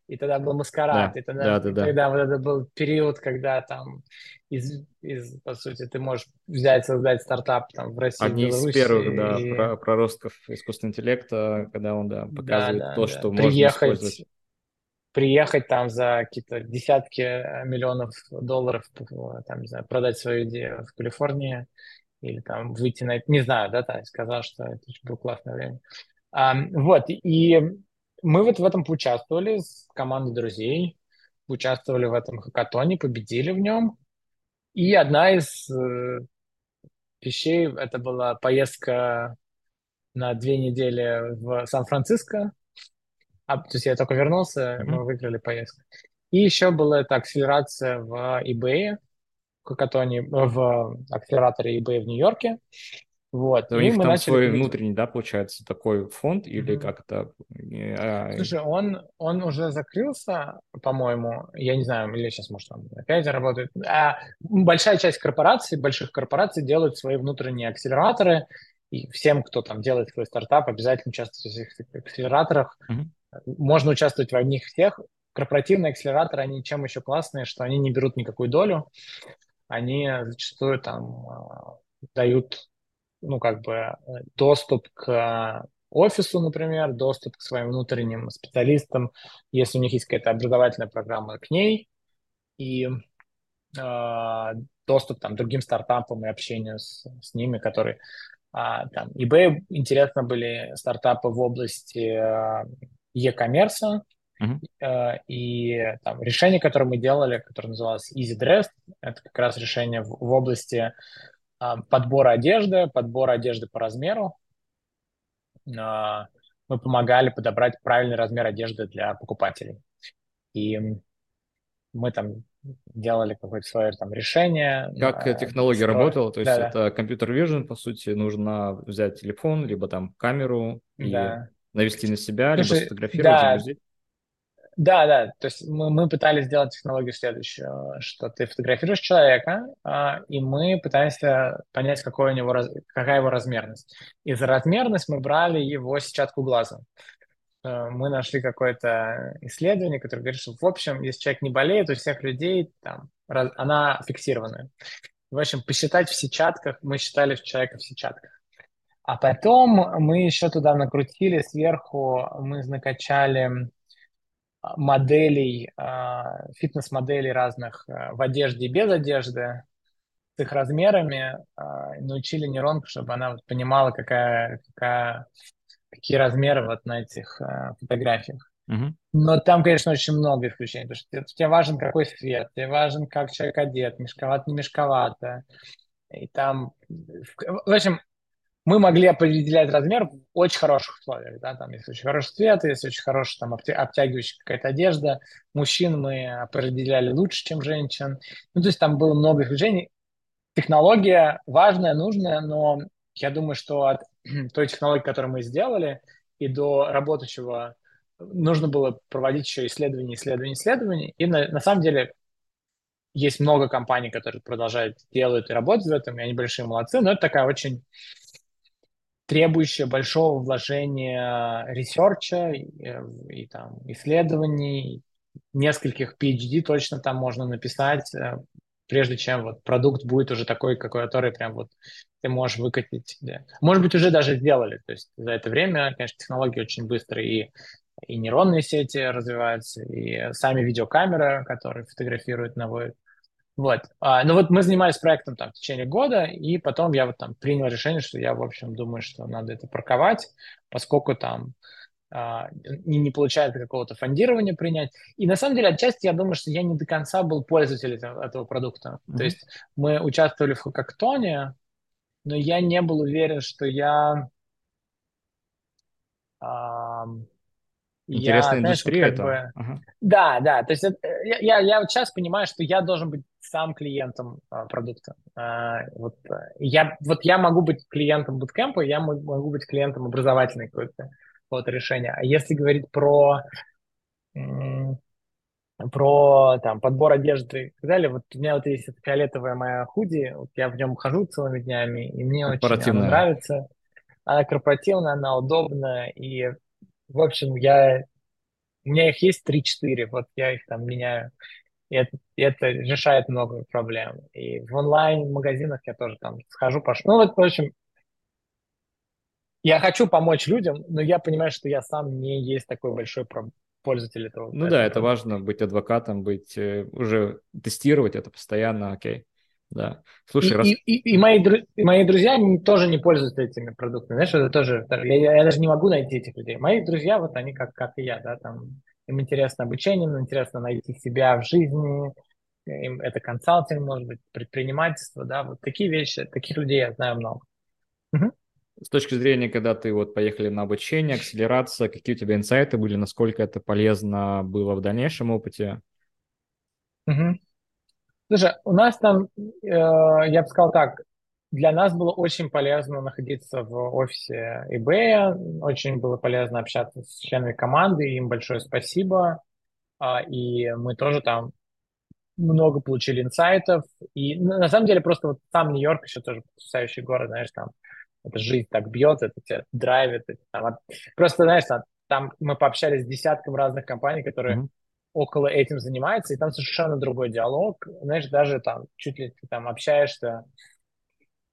и тогда был MSQRD, да, и тогда, да, да, тогда да. вот это был период, когда там из, из, по сути, ты можешь взять, создать стартап там в России, Одни в Беларуси. из первых, да, и... про, проростков искусственного интеллекта, когда он, да, показывает да, да, то, да. что Приехать, можно использовать приехать там за какие-то десятки э, миллионов долларов, там, не знаю, продать свою идею в Калифорнии или там выйти на не знаю, да, там сказал, что это было классное время. А, вот, и мы вот в этом поучаствовали с командой друзей, участвовали в этом хакатоне, победили в нем. И одна из э, вещей, это была поездка на две недели в Сан-Франциско, а, то есть я только вернулся, mm-hmm. мы выиграли поездку. И еще была эта акселерация в eBay, в Хакатоне, в акселераторе eBay в Нью-Йорке. Вот. у них там начали... свой внутренний, да, получается, такой фонд или mm-hmm. как то а, Слушай, он, он уже закрылся, по-моему, я не знаю, или сейчас, может, он опять работает. А большая часть корпораций, больших корпораций делают свои внутренние акселераторы, и всем, кто там делает свой стартап, обязательно участвует в этих акселераторах. Mm-hmm можно участвовать в них всех. Корпоративные акселераторы, они чем еще классные, что они не берут никакую долю, они зачастую там а, дают, ну, как бы доступ к офису, например, доступ к своим внутренним специалистам, если у них есть какая-то образовательная программа к ней, и э, доступ там, другим стартапам и общению с, с ними, которые а, там eBay интересно были стартапы в области e-commerce, Uh-huh. И там решение, которое мы делали, которое называлось Easy Dress, это как раз решение в, в области подбора одежды, подбора одежды по размеру. Мы помогали подобрать правильный размер одежды для покупателей. И мы там делали какое-то свое там решение. Как э, технология строить. работала? То есть да, это компьютер vision, по сути, нужно взять телефон, либо там камеру и да. навести на себя, Слушай, либо сфотографировать, да, загрузить? Да, да, то есть мы, мы пытались сделать технологию следующую, что ты фотографируешь человека, а, и мы пытаемся понять, какой у него, какая его размерность. И за размерность мы брали его сетчатку глаза. Э, мы нашли какое-то исследование, которое говорит, что в общем, если человек не болеет, у всех людей там, она фиксированная. В общем, посчитать в сетчатках, мы считали человека в сетчатках. А потом мы еще туда накрутили сверху, мы накачали моделей, а, фитнес-моделей разных э, в одежде и без одежды, с их размерами, а, научили нейронку, чтобы она понимала, какая, какая, какие размеры вот на этих э, фотографиях. Но там, конечно, очень много исключений, потому что тебе важен какой цвет, тебе важен, как человек одет, мешковат, не мешковато. И там, в общем, мы могли определять размер в очень хороших условиях, да, там есть очень хороший цвет, есть очень хорошая там обтягивающая какая-то одежда. Мужчин мы определяли лучше, чем женщин. Ну, то есть там было много исключений. Технология важная, нужная, но я думаю, что от той технологии, которую мы сделали, и до работающего нужно было проводить еще исследования, исследования, исследования. И на, на самом деле есть много компаний, которые продолжают делать и работать в этом, и они большие молодцы, но это такая очень требующая большого вложения ресерча и, и там, исследований, нескольких PhD точно там можно написать, э, прежде чем вот продукт будет уже такой, какой, который прям вот ты можешь выкатить. Да. Может быть, уже даже сделали. То есть за это время, конечно, технологии очень быстро и и нейронные сети развиваются, и сами видеокамеры, которые фотографируют, наводят. Вот. А, ну вот мы занимались проектом там в течение года, и потом я вот там принял решение, что я, в общем, думаю, что надо это парковать, поскольку там а, не, не получается какого-то фондирования принять. И на самом деле, отчасти я думаю, что я не до конца был пользователем этого, продукта. Mm-hmm. То есть мы участвовали в хакатоне, но я не был уверен, что я... А, Интересная я, индустрия знаешь, это. Бы... Ага. Да, да. То есть это, я, я, я вот сейчас понимаю, что я должен быть сам клиентом а, продукта. А, вот, я, вот я могу быть клиентом буткемпа, я могу быть клиентом образовательной какой-то вот решения. А если говорить про про там подбор одежды и так далее. Вот у меня вот есть эта фиолетовая моя худи, вот я в нем хожу целыми днями, и мне очень она нравится. Она корпоративная, она удобная, и в общем, я, у меня их есть 3-4, вот я их там меняю. И это, и это решает много проблем. И в онлайн-магазинах я тоже там схожу, пошлю. Ну вот, в общем, я хочу помочь людям, но я понимаю, что я сам не есть такой большой пользователь этого. Ну да, это важно быть адвокатом, быть э, уже тестировать это постоянно, окей. Да. Слушай, и, раз... и, и, и, мои, и мои друзья тоже не пользуются этими продуктами. Знаешь, это тоже... Я, я даже не могу найти этих людей. Мои друзья, вот они как, как и я, да, там им интересно обучение, им интересно найти себя в жизни, им это консалтинг, может быть, предпринимательство, да, вот такие вещи, таких людей я знаю много. Угу. С точки зрения, когда ты вот поехали на обучение, акселерация, какие у тебя инсайты были, насколько это полезно было в дальнейшем опыте? Угу. Слушай, у нас там, э, я бы сказал так, для нас было очень полезно находиться в офисе eBay, очень было полезно общаться с членами команды, им большое спасибо. А, и мы тоже там много получили инсайтов. И на самом деле просто вот сам Нью-Йорк еще тоже потрясающий город, знаешь, там это жизнь так бьет, это тебя драйвит. Это, там, просто, знаешь, там, там мы пообщались с десятком разных компаний, которые mm-hmm около этим занимается, и там совершенно другой диалог. Знаешь, даже там чуть ли ты там общаешься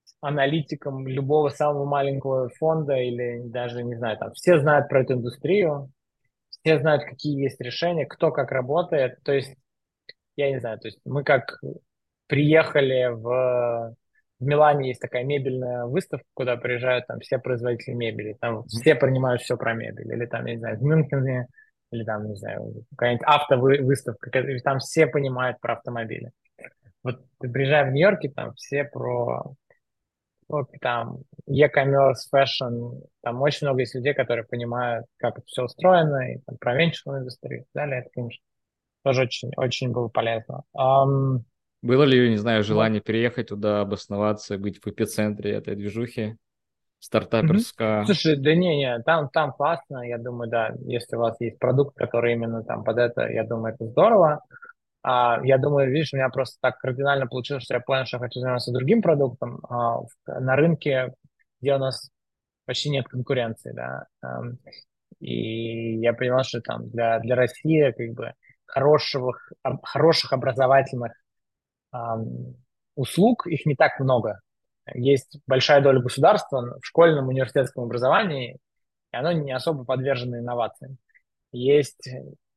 с аналитиком любого самого маленького фонда или даже, не знаю, там все знают про эту индустрию, все знают, какие есть решения, кто как работает. То есть, я не знаю, то есть мы как приехали в в Милане есть такая мебельная выставка, куда приезжают там все производители мебели, там все принимают все про мебель, или там, я не знаю, в Мюнхене или там, не знаю, какая-нибудь автовыставка, там все понимают про автомобили. Вот ты приезжаешь в Нью-Йорке, там все про там e-commerce, fashion, там очень много есть людей, которые понимают, как это все устроено, и там, про венчурную индустрию и так далее. Это, конечно, тоже очень, очень было полезно. Um, было ли, не знаю, желание переехать туда, обосноваться, быть в эпицентре этой движухи? Стартаперская. Mm-hmm. Слушай, да не, не, там, там классно, я думаю, да, если у вас есть продукт, который именно там под это, я думаю, это здорово. А, я думаю, видишь, у меня просто так кардинально получилось, что я понял, что я хочу заниматься другим продуктом а, в, на рынке, где у нас почти нет конкуренции, да. А, и я понял, что там для, для России как бы хороших, хороших образовательных а, услуг, их не так много. Есть большая доля государства в школьном университетском образовании, и оно не особо подвержено инновациям. Есть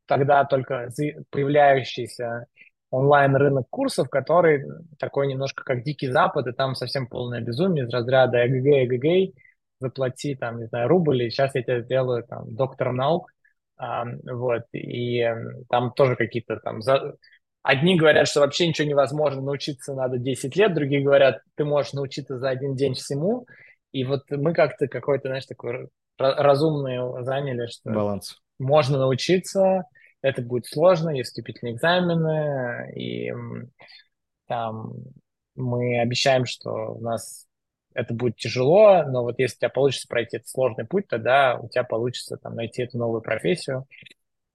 тогда только появляющийся онлайн-рынок курсов, который такой немножко как Дикий Запад, и там совсем полное безумие из разряда эгг, эгг, заплати там, не знаю, рубль, и сейчас я тебя сделаю там доктором наук, а, вот, и там тоже какие-то там... За... Одни говорят, что вообще ничего невозможно, научиться надо 10 лет, другие говорят, ты можешь научиться за один день всему, и вот мы как-то какой-то, знаешь, такой разумный заняли, что... Баланс. Можно научиться, это будет сложно, есть вступительные экзамены, и там мы обещаем, что у нас это будет тяжело, но вот если у тебя получится пройти этот сложный путь, тогда у тебя получится там найти эту новую профессию.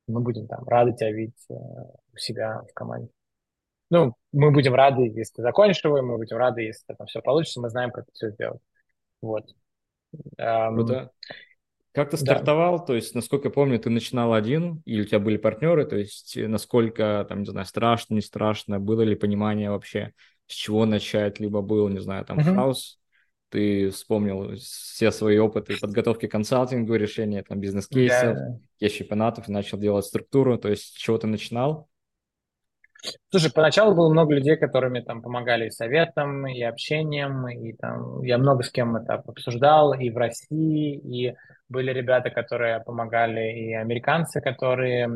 Мы будем там рады тебя видеть э, у себя в команде. Ну, мы будем рады, если ты закончишь его, мы будем рады, если там все получится, мы знаем, как это все сделать. Вот. Круто. Как ты стартовал? Да. То есть, насколько я помню, ты начинал один, или у тебя были партнеры? То есть, насколько, там, не знаю, страшно, не страшно, было ли понимание вообще, с чего начать, либо был, не знаю, там, uh-huh. хаос, ты вспомнил все свои опыты подготовки консалтингу, решения там бизнес-кейсов, yeah, yeah. чемпионатов, начал делать структуру, то есть с чего ты начинал? Слушай, поначалу было много людей, которыми там помогали и советом, и общением, и там я много с кем это обсуждал, и в России, и были ребята, которые помогали, и американцы, которые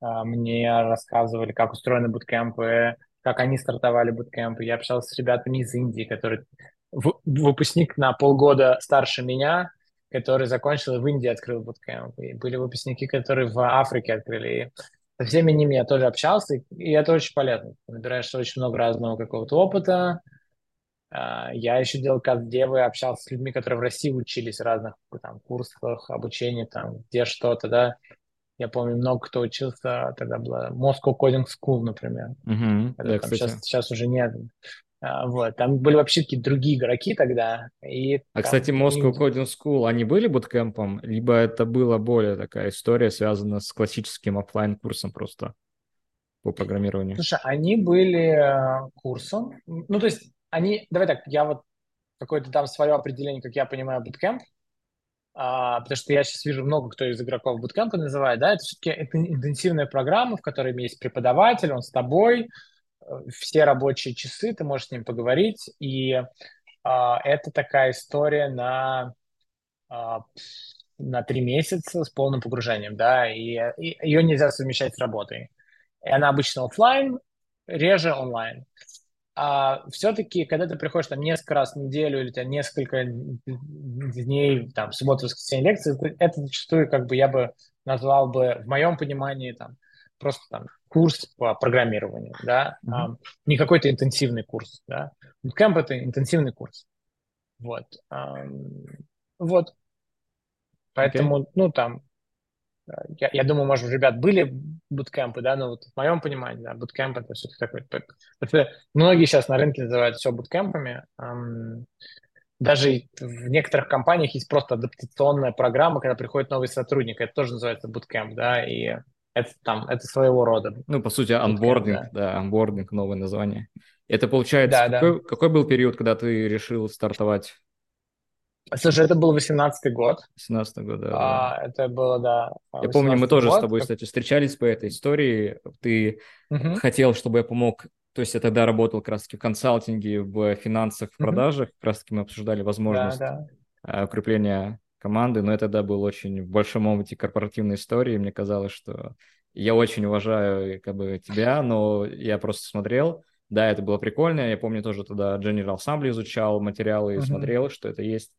а, мне рассказывали, как устроены буткемпы, как они стартовали буткемпы. Я общался с ребятами из Индии, которые выпускник на полгода старше меня, который закончил и в Индии открыл буткемп. И были выпускники, которые в Африке открыли. И со всеми ними я тоже общался, и это очень полезно. Ты набираешь очень много разного какого-то опыта. А, я еще делал как девы, общался с людьми, которые в России учились в разных там, курсах, обучении, там, где что-то, да. Я помню, много кто учился, тогда была Moscow Coding School, например. Uh-huh. Да, там, сейчас, сейчас уже нет. А, вот, там были вообще какие-то другие игроки тогда. И, а, там, кстати, Moscow. Coding School, они были буткемпом, либо это была более такая история, связанная с классическим офлайн курсом просто по программированию? Слушай, они были э, курсом. Ну, то есть они... Давай так, я вот какое-то там свое определение, как я понимаю, буткемп, а, потому что я сейчас вижу много кто из игроков буткемпа называет, да, это все-таки интенсивная программа, в которой есть преподаватель, он с тобой, все рабочие часы, ты можешь с ним поговорить, и а, это такая история на, а, на три месяца с полным погружением, да, и, и ее нельзя совмещать с работой. И она обычно офлайн, реже онлайн. А все-таки, когда ты приходишь там несколько раз в неделю или тебя несколько дней, там, субботу, воскресенье лекции, это зачастую, как бы, я бы назвал бы, в моем понимании, там, просто там курс по программированию, да, mm-hmm. не какой-то интенсивный курс, да. Bootcamp это интенсивный курс. Вот. Вот. Поэтому, okay. ну, там, я, я думаю, может, у ребят были буткемпы, да, но вот в моем понимании, да, буткемп это все-таки такой... Это, многие сейчас на рынке называют все буткемпами. Даже в некоторых компаниях есть просто адаптационная программа, когда приходит новый сотрудник, это тоже называется буткемп, да, и это там, это своего рода. Ну, по сути, анбординг, да, анбординг, новое название. Это получается, да, какой, да. какой был период, когда ты решил стартовать? Слушай, это был 18-й год. 18-й год, да. А, да. Это было, да. Я помню, мы тоже год. с тобой, кстати, встречались по этой истории. Ты угу. хотел, чтобы я помог то есть я тогда работал как раз-таки в консалтинге, в финансах, в продажах. Как раз-таки мы обсуждали возможность да, да. укрепления команды, но я тогда был очень в большом опыте корпоративной истории, мне казалось, что я очень уважаю как бы тебя, но я просто смотрел, да, это было прикольно, я помню тоже тогда General Assembly изучал материалы и uh-huh. смотрел, что это есть,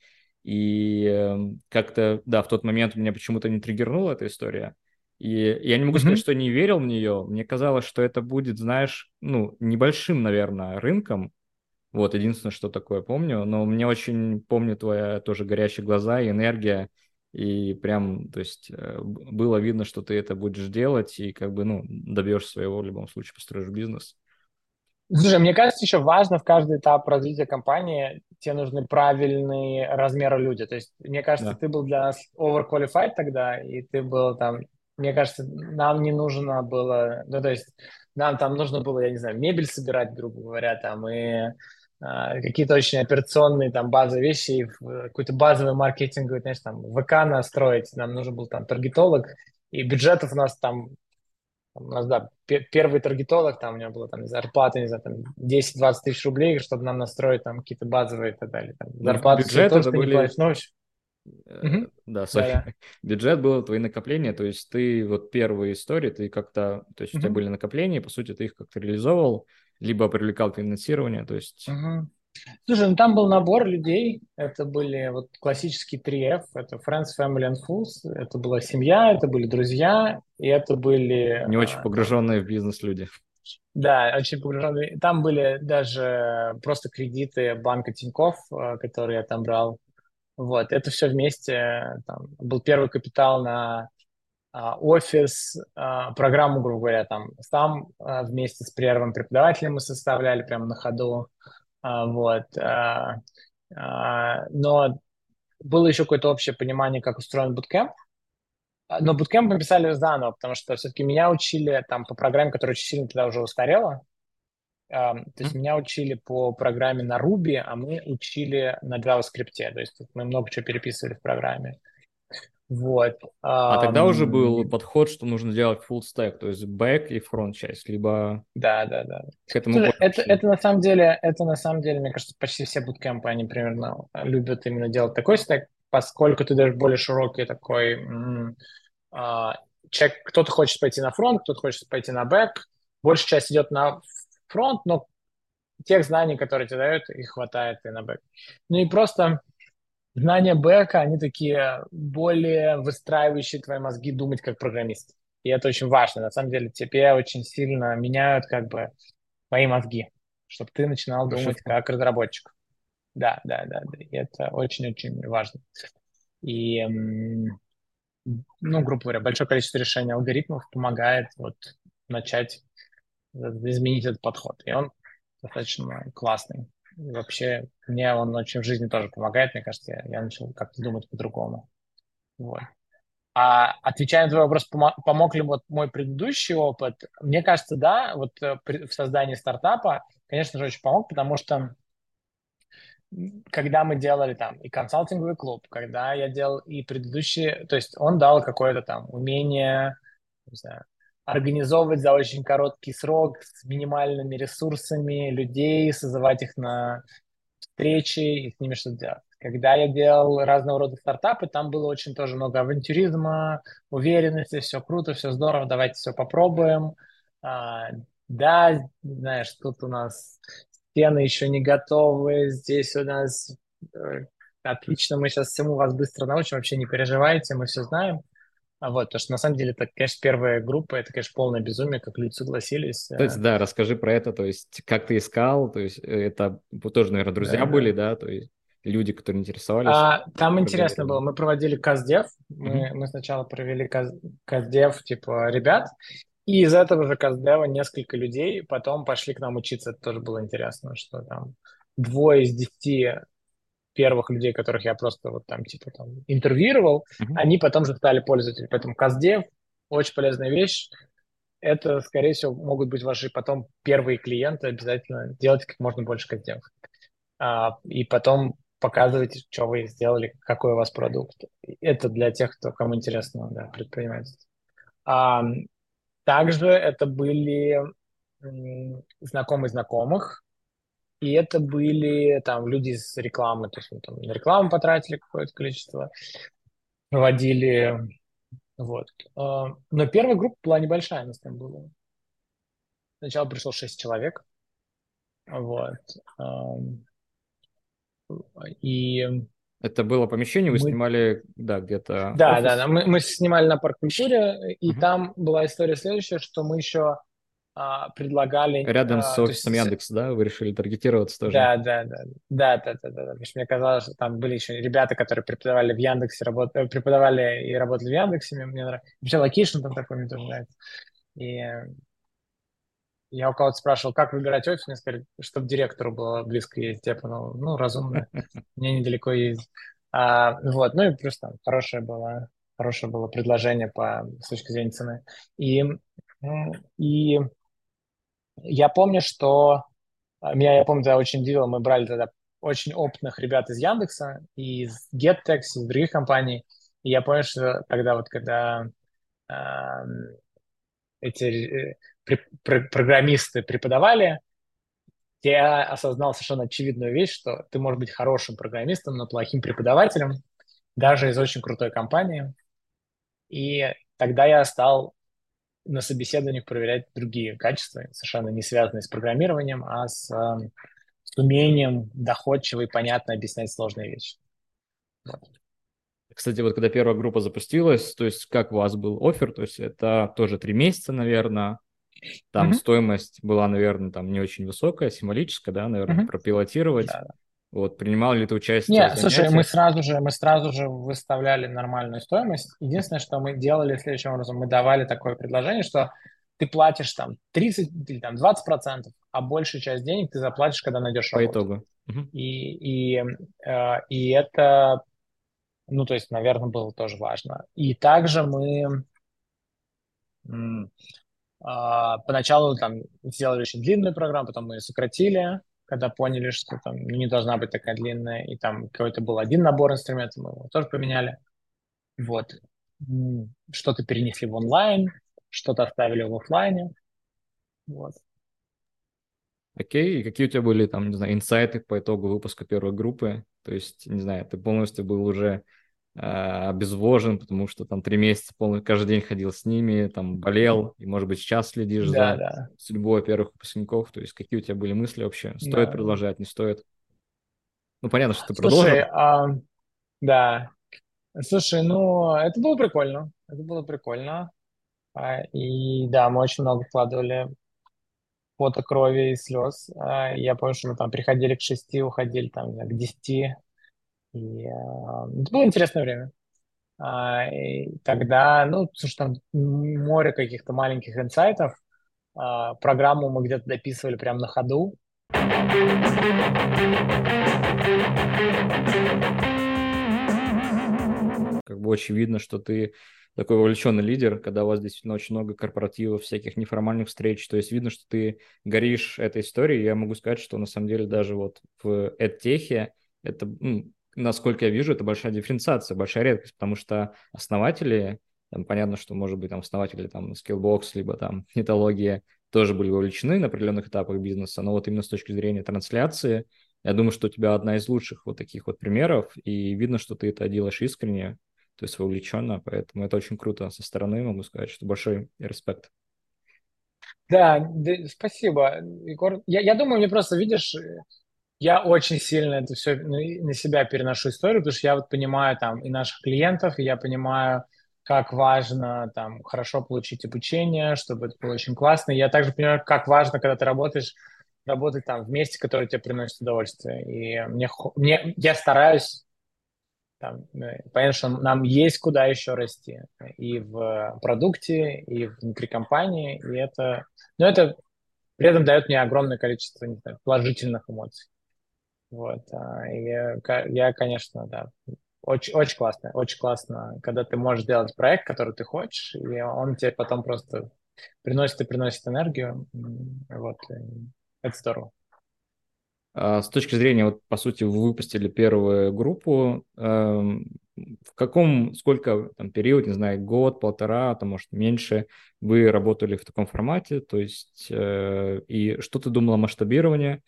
и э, как-то, да, в тот момент меня почему-то не триггернула эта история, и я не могу mm-hmm. сказать, что не верил в нее. Мне казалось, что это будет, знаешь, ну, небольшим, наверное, рынком. Вот, единственное, что такое помню. Но мне очень помню твоя тоже горящие глаза и энергия. И прям, то есть, э, было видно, что ты это будешь делать и как бы, ну, добьешь своего в любом случае, построишь бизнес. Слушай, мне кажется, еще важно в каждый этап развития компании тебе нужны правильные размеры люди. То есть, мне кажется, да. ты был для нас overqualified тогда, и ты был там мне кажется, нам не нужно было, ну, то есть нам там нужно было, я не знаю, мебель собирать, грубо говоря, там, и какие-то очень операционные там базовые вещи, и какой-то базовый маркетинговый, знаешь, там, ВК настроить, нам нужен был там таргетолог, и бюджетов у нас там, у нас, да, первый таргетолог, там у него было там зарплата, не знаю, там 10-20 тысяч рублей, чтобы нам настроить там какие-то базовые и так далее. Там, ну, зарплату бюджет это были... не платишь, ну, Угу. Да, sorry. Да, да. Бюджет был твои накопления, то есть ты вот первые истории, ты как-то, то есть угу. у тебя были накопления, по сути, ты их как-то реализовывал, либо привлекал финансирование, то есть... Угу. Слушай, ну там был набор людей, это были вот классические 3F, это Friends, Family and Fools, это была семья, это были друзья, и это были... Не очень а, погруженные в бизнес люди. Да, очень погруженные. Там были даже просто кредиты банка Тинькофф, которые я там брал. Вот, это все вместе, там, был первый капитал на а, офис, а, программу, грубо говоря, там, сам а, вместе с первым преподавателем мы составляли прямо на ходу, а, вот, а, а, но было еще какое-то общее понимание, как устроен буткемп, но буткемп мы писали заново, потому что все-таки меня учили там по программе, которая очень сильно тогда уже устарела, то есть меня учили по программе на Ruby, а мы учили на JavaScript. То есть мы много чего переписывали в программе. Вот. А тогда уже был подход, что нужно делать full stack, то есть back и front часть, либо... Да, да, да. К этому Слушай, это, это на самом деле, это на самом деле, мне кажется, почти все буткемпы, они примерно любят именно делать такой стек, поскольку ты даешь более широкий такой... М- а, человек, кто-то хочет пойти на фронт, кто-то хочет пойти на бэк, большая часть идет на фронт, но тех знаний, которые тебе дают, их хватает и на бэк. Ну и просто знания бэка, они такие более выстраивающие твои мозги думать как программист. И это очень важно. На самом деле тебе очень сильно меняют как бы твои мозги, чтобы ты начинал Хорошо. думать как разработчик. Да, да, да, да. И это очень-очень важно. И, ну, грубо говоря, большое количество решений алгоритмов помогает вот начать изменить этот подход. И он достаточно классный. Вообще, мне он очень в жизни тоже помогает. Мне кажется, я, я начал как-то думать по-другому. Вот. А отвечая на твой вопрос, помог ли вот мой предыдущий опыт? Мне кажется, да. Вот э, в создании стартапа, конечно же, очень помог, потому что когда мы делали там и консалтинговый клуб, когда я делал и предыдущие, то есть он дал какое-то там умение, не знаю, организовывать за очень короткий срок с минимальными ресурсами людей, созывать их на встречи и с ними что-то делать. Когда я делал разного рода стартапы, там было очень тоже много авантюризма, уверенности, все круто, все здорово, давайте все попробуем. А, да, знаешь, тут у нас стены еще не готовы, здесь у нас э, отлично, мы сейчас всему вас быстро научим, вообще не переживайте, мы все знаем. А вот, потому что на самом деле это, конечно, первая группа, это, конечно, полное безумие, как люди согласились. То есть, да, расскажи про это, то есть, как ты искал, то есть, это тоже, наверное, друзья да, были, да, то есть, люди, которые интересовались? А, там интересно было, мы проводили каздев, мы, mm-hmm. мы сначала провели каз, каздев, типа, ребят, и из этого же каздева несколько людей потом пошли к нам учиться, это тоже было интересно, что там двое из десяти первых людей, которых я просто вот там типа там интервьюировал, mm-hmm. они потом же стали пользователями. Поэтому Каздев очень полезная вещь. Это, скорее всего, могут быть ваши потом первые клиенты. Обязательно делайте как можно больше Каздев. А, и потом показывайте, что вы сделали, какой у вас продукт. Это для тех, кто кому интересно, да, предпринимательство. А, также это были знакомые знакомых, и это были там люди из рекламы, то есть мы там на рекламу потратили какое-то количество. проводили. Вот. А, но первая группа была небольшая, нас там было. Сначала пришло шесть человек. Вот. И это было помещение, вы мы... снимали, да, где-то Да, офис? да, да, мы, мы снимали на парк-культуре, и uh-huh. там была история следующая, что мы еще а, предлагали... Рядом а, с офисом есть... Яндекс, да, вы решили таргетироваться тоже? Да, да, да, да, да, да, да, да. мне казалось, что там были еще ребята, которые преподавали в Яндексе, работ... Э, преподавали и работали в Яндексе, мне, мне нравится. Вообще location там такой мне тоже нравится. И я у кого-то спрашивал, как выбирать офис, мне сказали, чтобы директору было близко ездить. Я подумал, ну, разумно, мне недалеко ездить. А, вот, ну и плюс там хорошее было, хорошее было предложение по, с точки зрения цены. И, и я помню, что меня, я помню, тогда очень удивило, мы брали тогда очень опытных ребят из Яндекса, из GetTex, из других компаний. И я помню, что тогда вот, когда э, эти программисты преподавали, я осознал совершенно очевидную вещь, что ты можешь быть хорошим программистом, но плохим преподавателем, даже из очень крутой компании. И тогда я стал на собеседованиях проверять другие качества, совершенно не связанные с программированием, а с, э, с умением доходчиво и понятно объяснять сложные вещи. Вот. Кстати, вот когда первая группа запустилась, то есть как у вас был офер, то есть это тоже три месяца, наверное, там mm-hmm. стоимость была, наверное, там не очень высокая, символическая, да, наверное, mm-hmm. пропилотировать. Да. Вот, принимал ли ты участие Нет, слушай, мы сразу же, мы сразу же выставляли нормальную стоимость. Единственное, что мы делали следующим образом, мы давали такое предложение, что ты платишь там 30 или там 20 процентов, а большую часть денег ты заплатишь, когда найдешь По работу. итогу. Угу. И, и, э, и это, ну, то есть, наверное, было тоже важно. И также мы а, поначалу там сделали очень длинную программу, потом мы ее сократили, когда поняли, что там не должна быть такая длинная, и там какой-то был один набор инструментов, мы его тоже поменяли. Вот. Что-то перенесли в онлайн, что-то оставили в офлайне. Вот. Окей, и какие у тебя были там, не знаю, инсайты по итогу выпуска первой группы? То есть, не знаю, ты полностью был уже обезвожен, потому что там три месяца полный, каждый день ходил с ними, там болел, и, может быть, сейчас следишь да, за да. судьбой первых выпускников, то есть какие у тебя были мысли вообще? Стоит да. продолжать, не стоит? Ну, понятно, что ты Слушай, продолжил. А, да. Слушай, ну, это было прикольно, это было прикольно. А, и да, мы очень много вкладывали фото крови и слез. А, я помню, что мы там приходили к шести, уходили там к десяти и это было интересное время. А, и тогда, ну, слушай, там море каких-то маленьких инсайтов. А, программу мы где-то дописывали прямо на ходу. Как бы очень видно, что ты такой вовлеченный лидер, когда у вас действительно очень много корпоративов, всяких неформальных встреч. То есть видно, что ты горишь этой историей. Я могу сказать, что на самом деле даже вот в EdTech это ну, насколько я вижу, это большая дифференциация, большая редкость, потому что основатели, там, понятно, что, может быть, там основатели там Skillbox, либо там нетология тоже были вовлечены на определенных этапах бизнеса, но вот именно с точки зрения трансляции, я думаю, что у тебя одна из лучших вот таких вот примеров, и видно, что ты это делаешь искренне, то есть вовлеченно, поэтому это очень круто со стороны, могу сказать, что большой респект. Да, да спасибо, Егор. Я, я думаю, мне просто, видишь, я очень сильно это все на себя переношу историю, потому что я вот понимаю там и наших клиентов, и я понимаю, как важно там хорошо получить обучение, чтобы это было очень классно. И я также понимаю, как важно, когда ты работаешь, работать там в месте, которое тебе приносит удовольствие. И мне, мне я стараюсь там, э, понятно, что нам есть куда еще расти и в продукте, и внутри компании, и это, но это при этом дает мне огромное количество знаю, положительных эмоций. Вот. А, и я, конечно, да, очень, очень классно, очень классно, когда ты можешь делать проект, который ты хочешь, и он тебе потом просто приносит и приносит энергию. Вот. Это здорово. А с точки зрения, вот, по сути, вы выпустили первую группу, эм, в каком, сколько там период, не знаю, год, полтора, там, может, меньше, вы работали в таком формате, то есть, э, и что ты думал о масштабировании,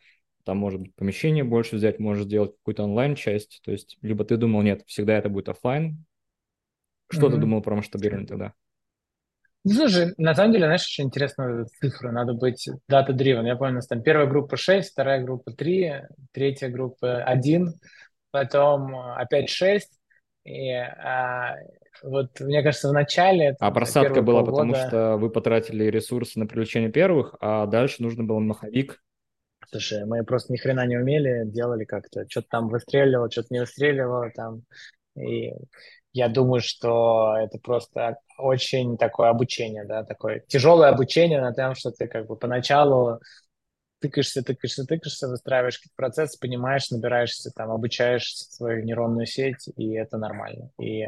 там, может быть, помещение больше взять, можешь сделать какую-то онлайн-часть, то есть, либо ты думал, нет, всегда это будет офлайн, Что mm-hmm. ты думал про масштабирование тогда? Ну, слушай, на самом деле, знаешь, очень интересная цифра. Надо быть data-driven. Я помню, у нас там первая группа 6, вторая группа 3, третья группа 1, потом опять 6. И а, вот, мне кажется, в начале... А просадка была полгода... потому, что вы потратили ресурсы на привлечение первых, а дальше нужно было маховик. Слушай, мы просто ни хрена не умели, делали как-то. Что-то там выстреливало, что-то не выстреливало там. И я думаю, что это просто очень такое обучение, да, такое тяжелое обучение на том, что ты как бы поначалу тыкаешься, тыкаешься, тыкаешься, выстраиваешь какие-то процессы, понимаешь, набираешься, там, обучаешь свою нейронную сеть, и это нормально. И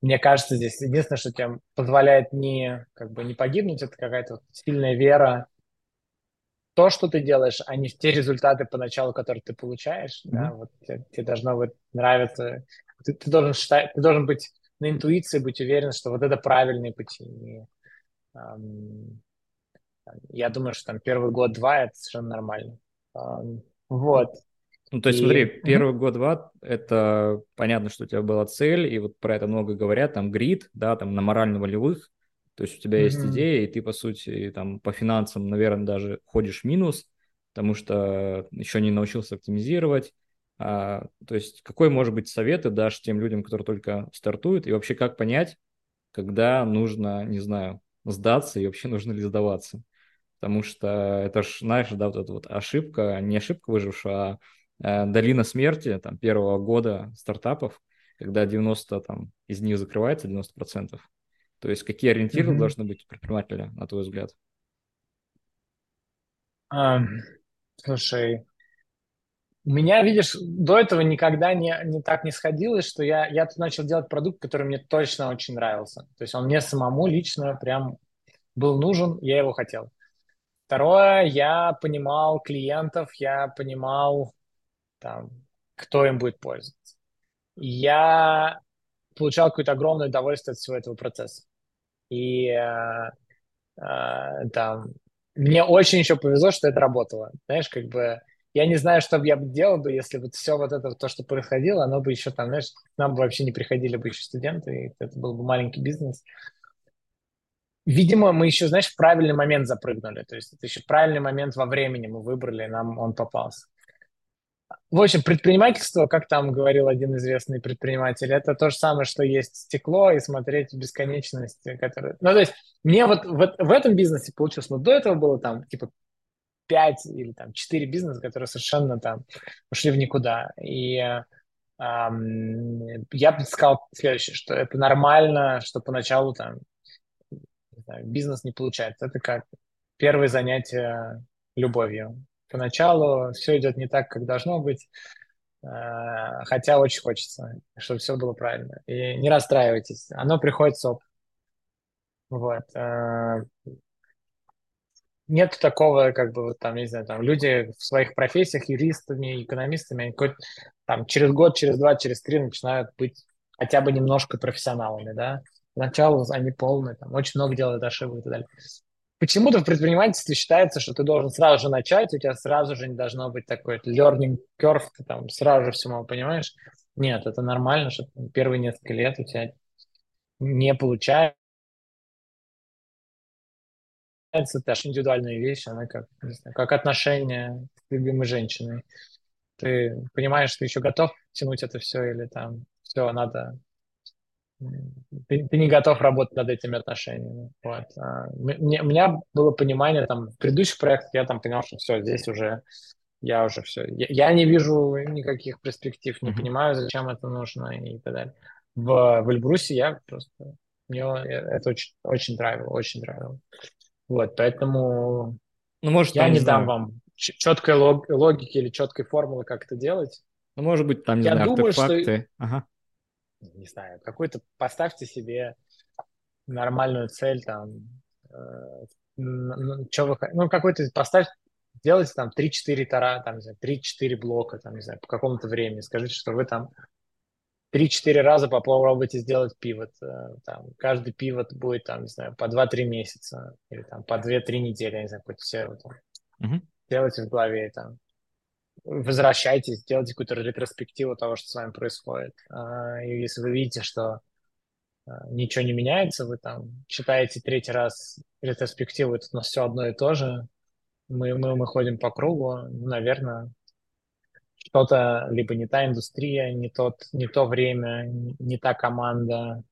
мне кажется, здесь единственное, что тебе позволяет не, как бы, не погибнуть, это какая-то сильная вера то, что ты делаешь, а не в те результаты поначалу, которые ты получаешь. Mm-hmm. Да, вот тебе, тебе должно быть нравиться ты, ты должен считать, ты должен быть на интуиции, быть уверен, что вот это правильный путь. И, эм, я думаю, что там первый год-два это совершенно нормально. Эм, вот. Ну, то есть, и... смотри, первый mm-hmm. год-два, это понятно, что у тебя была цель, и вот про это много говорят, там, грид, да, там, на морально-волевых, то есть у тебя mm-hmm. есть идея, и ты, по сути, там, по финансам, наверное, даже ходишь в минус, потому что еще не научился оптимизировать, а, то есть какой, может быть, совет ты дашь тем людям, которые только стартуют, и вообще как понять, когда нужно, не знаю, сдаться и вообще нужно ли сдаваться? Потому что это ж, знаешь, да, вот эта вот ошибка, не ошибка выжившая, а э, долина смерти там, первого года стартапов, когда 90 там, из них закрывается, 90%. То есть какие ориентиры mm-hmm. должны быть у предпринимателя, на твой взгляд? Um, слушай, у меня, видишь, до этого никогда не, не так не сходилось, что я, я тут начал делать продукт, который мне точно очень нравился. То есть он мне самому лично прям был нужен, я его хотел. Второе, я понимал клиентов, я понимал, там, кто им будет пользоваться. Я получал какое-то огромное удовольствие от всего этого процесса. И э, э, там, мне очень еще повезло, что это работало. Знаешь, как бы я не знаю, что бы я делал бы, если вот все вот это, то, что происходило, оно бы еще там, знаешь, нам бы вообще не приходили бы еще студенты, и это был бы маленький бизнес. Видимо, мы еще, знаешь, в правильный момент запрыгнули. То есть это еще правильный момент во времени мы выбрали, и нам он попался. В общем, предпринимательство, как там говорил один известный предприниматель, это то же самое, что есть стекло и смотреть в бесконечность. Которая... Ну, то есть мне вот, вот в этом бизнесе получилось, но до этого было там типа 5 или там 4 бизнеса, которые совершенно там ушли в никуда. И эм, я бы сказал следующее, что это нормально, что поначалу там не знаю, бизнес не получается. Это как первое занятие любовью. Поначалу все идет не так, как должно быть, э, хотя очень хочется, чтобы все было правильно. И не расстраивайтесь, оно приходит с опытом. Вот. Э, нет такого, как бы, там, не знаю, там, люди в своих профессиях, юристами, экономистами, они там, через год, через два, через три начинают быть хотя бы немножко профессионалами, да. Сначала они полные, там, очень много делают ошибок и так далее. Почему-то в предпринимательстве считается, что ты должен сразу же начать, у тебя сразу же не должно быть такой learning curve, ты там сразу же всему понимаешь. Нет, это нормально, что первые несколько лет у тебя не получается, это даже индивидуальная вещь, она как, знаю, как отношение с любимой женщиной. Ты понимаешь, что еще готов тянуть это все или там все, надо... Ты, ты не готов работать над этими отношениями. Вот. А, мне, у меня было понимание, там, в предыдущих проектах я там понял, что все, здесь уже я уже все. Я, я не вижу никаких перспектив, не mm-hmm. понимаю, зачем это нужно и так далее. В, в Эльбрусе я просто... Мне это очень, очень нравилось, очень нравилось. Вот, поэтому ну, может, я не, не дам вам четкой лог, логики или четкой формулы, как это делать. Ну, может быть, там, не я знаю, думаю, артефакты. Что... Ага. Не знаю, какой-то поставьте себе нормальную цель, там, э, что вы, ну, какой-то поставь, делайте там 3-4 тара, там, не знаю, 3-4 блока, там, не знаю, по какому-то времени. Скажите, что вы там 3-4 раза попробуйте сделать пивот. Э, там, каждый пивот будет, там, не знаю, по 2-3 месяца или там по 2-3 недели, я не знаю, какой-то там, uh-huh. делайте в голове, там, возвращайтесь, делайте какую-то ретроспективу того, что с вами происходит. А, и если вы видите, что ничего не меняется, вы там читаете третий раз ретроспективу, это у нас все одно и то же, мы, мы, мы ходим по кругу, ну, наверное, что-то либо не та индустрия, не, тот, не то время, не та команда,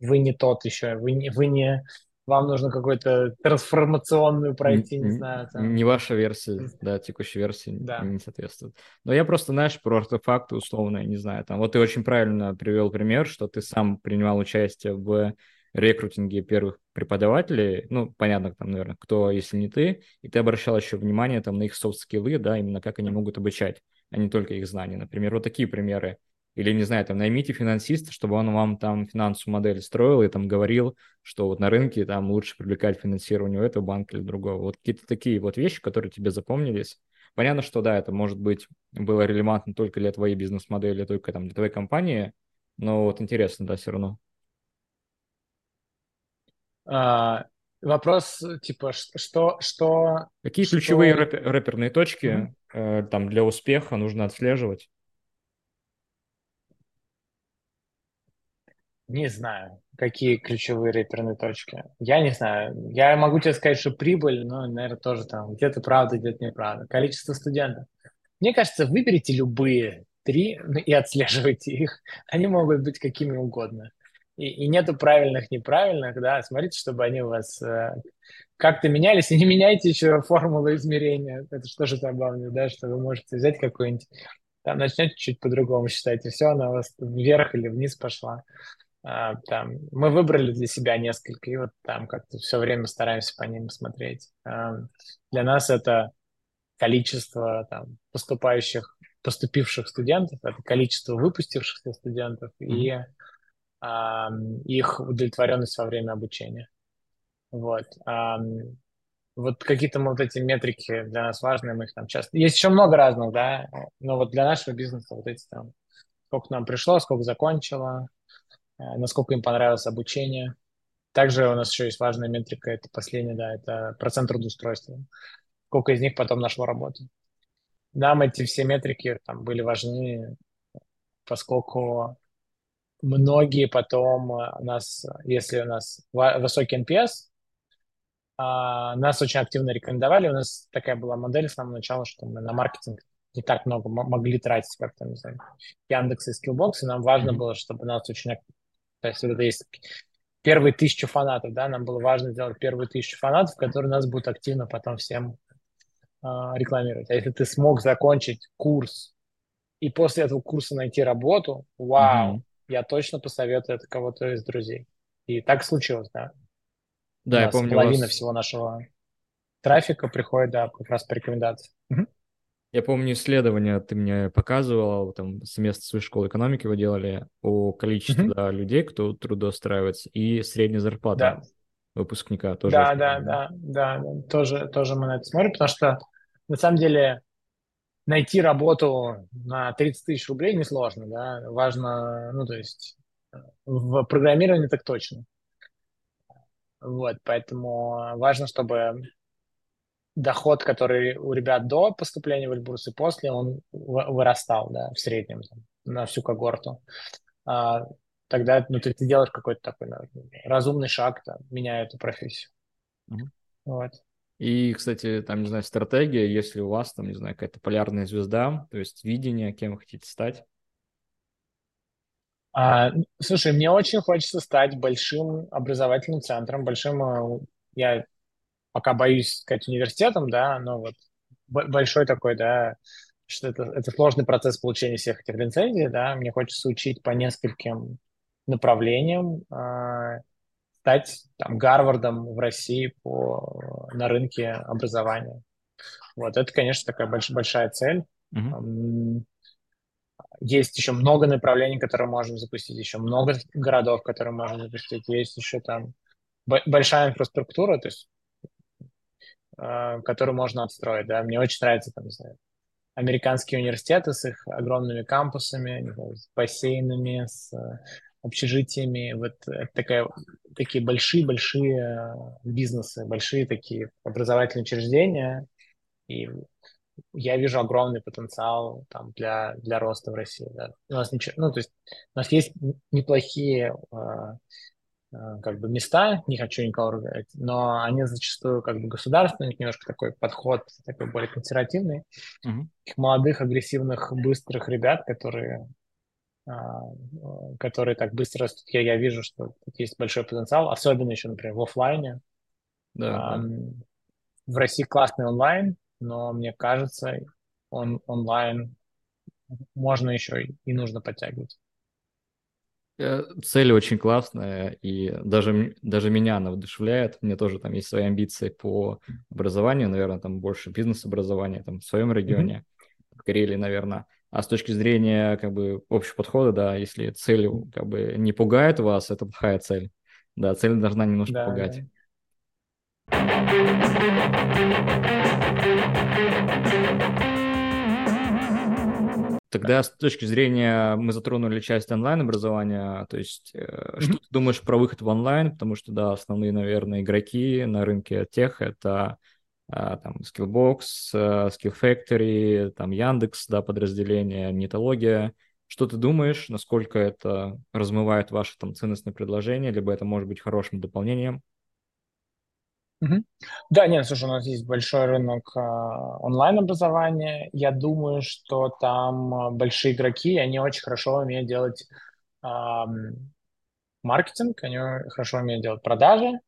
вы не тот еще, вы не, вы не, вам нужно какую-то трансформационную пройти, не, не знаю. Там. Не ваша версия, да, текущей версии да. не соответствует. Но я просто, знаешь, про артефакты условно, не знаю, там, вот ты очень правильно привел пример, что ты сам принимал участие в рекрутинге первых преподавателей, ну, понятно, там, наверное, кто, если не ты, и ты обращал еще внимание там на их софт-скиллы, да, именно как они могут обучать, а не только их знания. Например, вот такие примеры или, не знаю, там, наймите финансиста, чтобы он вам там финансовую модель строил и там говорил, что вот на рынке там лучше привлекать финансирование у этого банка или другого. Вот какие-то такие вот вещи, которые тебе запомнились. Понятно, что да, это может быть было релевантно только для твоей бизнес-модели, только там для твоей компании, но вот интересно, да, все равно. А, вопрос, типа, что... что Какие что... ключевые рэпер, рэперные точки mm-hmm. э, там для успеха нужно отслеживать? Не знаю, какие ключевые реперные точки. Я не знаю. Я могу тебе сказать, что прибыль, но, наверное, тоже там где-то правда, где-то неправда. Количество студентов. Мне кажется, выберите любые три ну, и отслеживайте их. Они могут быть какими угодно. И, и нету правильных, неправильных, да. Смотрите, чтобы они у вас э, как-то менялись. И не меняйте еще формулу измерения. Это что же забавно, да, что вы можете взять какой-нибудь там начнете чуть по-другому считать, и все, она у вас вверх или вниз пошла. А, там, мы выбрали для себя несколько, и вот там как-то все время стараемся по ним смотреть. Для нас это количество там, поступающих, поступивших студентов, это количество выпустившихся студентов mm-hmm. и а, их удовлетворенность во время обучения. Вот. А, вот какие-то вот эти метрики для нас важные, мы их там часто... Есть еще много разных, да, но вот для нашего бизнеса вот эти там, сколько нам пришло, сколько закончило, насколько им понравилось обучение. Также у нас еще есть важная метрика, это последняя, да, это процент трудоустройства. Сколько из них потом нашло работу. Нам эти все метрики там были важны, поскольку многие потом у нас, если у нас высокий NPS, а, нас очень активно рекомендовали. У нас такая была модель с самого начала, что мы на маркетинг не так много могли тратить, как там, не знаю, Яндекс и Skillbox, и нам важно mm-hmm. было, чтобы нас очень то есть вот это есть первые тысячу фанатов, да, нам было важно сделать первые тысячу фанатов, которые нас будут активно потом всем э, рекламировать. А если ты смог закончить курс и после этого курса найти работу, вау, mm-hmm. я точно посоветую это кого-то из друзей. И так случилось, да. Да, я помню. Половина вас... всего нашего трафика приходит, да, как раз по рекомендации. Угу. Я помню исследование, ты мне показывала, там семестр своей школы экономики вы делали о количестве mm-hmm. да, людей, кто трудоустраивается, и средняя зарплата да. выпускника тоже. Да, да, да, да, да, тоже, тоже мы на это смотрим, потому что на самом деле найти работу на 30 тысяч рублей несложно, да, важно, ну, то есть в программировании так точно. Вот, поэтому важно, чтобы доход, который у ребят до поступления в Эльбрус и после, он вырастал, да, в среднем там, на всю когорту. А, тогда ну, ты, ты делаешь какой-то такой разумный шаг, да, меняя эту профессию. Угу. Вот. И, кстати, там, не знаю, стратегия, если у вас там, не знаю, какая-то полярная звезда, то есть видение, кем вы хотите стать? А, слушай, мне очень хочется стать большим образовательным центром, большим, э, я пока боюсь сказать университетом, да, но вот большой такой, да, что это, это сложный процесс получения всех этих лицензий, да, мне хочется учить по нескольким направлениям, э, стать там Гарвардом в России по, на рынке образования. Вот это, конечно, такая больш, большая цель. Mm-hmm. Есть еще много направлений, которые можем запустить, еще много городов, которые можем запустить. Есть еще там большая инфраструктура, то есть которую можно отстроить. Да? Мне очень нравится, там, не знаю, американские университеты с их огромными кампусами, с бассейнами, с э, общежитиями. Вот такая, такие большие-большие бизнесы, большие такие образовательные учреждения. И я вижу огромный потенциал там для, для роста в России. Да. У нас ничего, ну, то есть у нас есть неплохие Э, как бы места, не хочу никого ругать, но они зачастую как бы государственные, немножко такой подход, такой более консервативный. Mm-hmm. молодых, агрессивных, быстрых ребят, которые, а, которые так быстро растут. Я, я вижу, что тут есть большой потенциал, особенно еще, например, в офлайне. Да, а, В России классный онлайн, но мне кажется, он онлайн можно еще и нужно подтягивать. Э, цель очень классная, и даже, даже меня она вдохновляет. Мне тоже там есть свои амбиции по образованию, наверное, там больше бизнес-образования там, в своем регионе, mm-hmm. в Карелии, наверное. А с точки зрения как бы общего подхода, да, если цель как бы не пугает вас, это плохая цель. Да, цель должна немножко да, пугать. Да. Тогда с точки зрения, мы затронули часть онлайн-образования, то есть mm-hmm. что ты думаешь про выход в онлайн, потому что, да, основные, наверное, игроки на рынке тех — это а, там Skillbox, э, Skill Factory, там Яндекс, да, подразделение, Нетология. Что ты думаешь, насколько это размывает ваше там ценностное предложение, либо это может быть хорошим дополнением? Угу. Да, нет, слушай, у нас есть большой рынок э, онлайн-образования. Я думаю, что там а, большие игроки, они очень хорошо умеют делать э, маркетинг, они хорошо умеют делать продажи.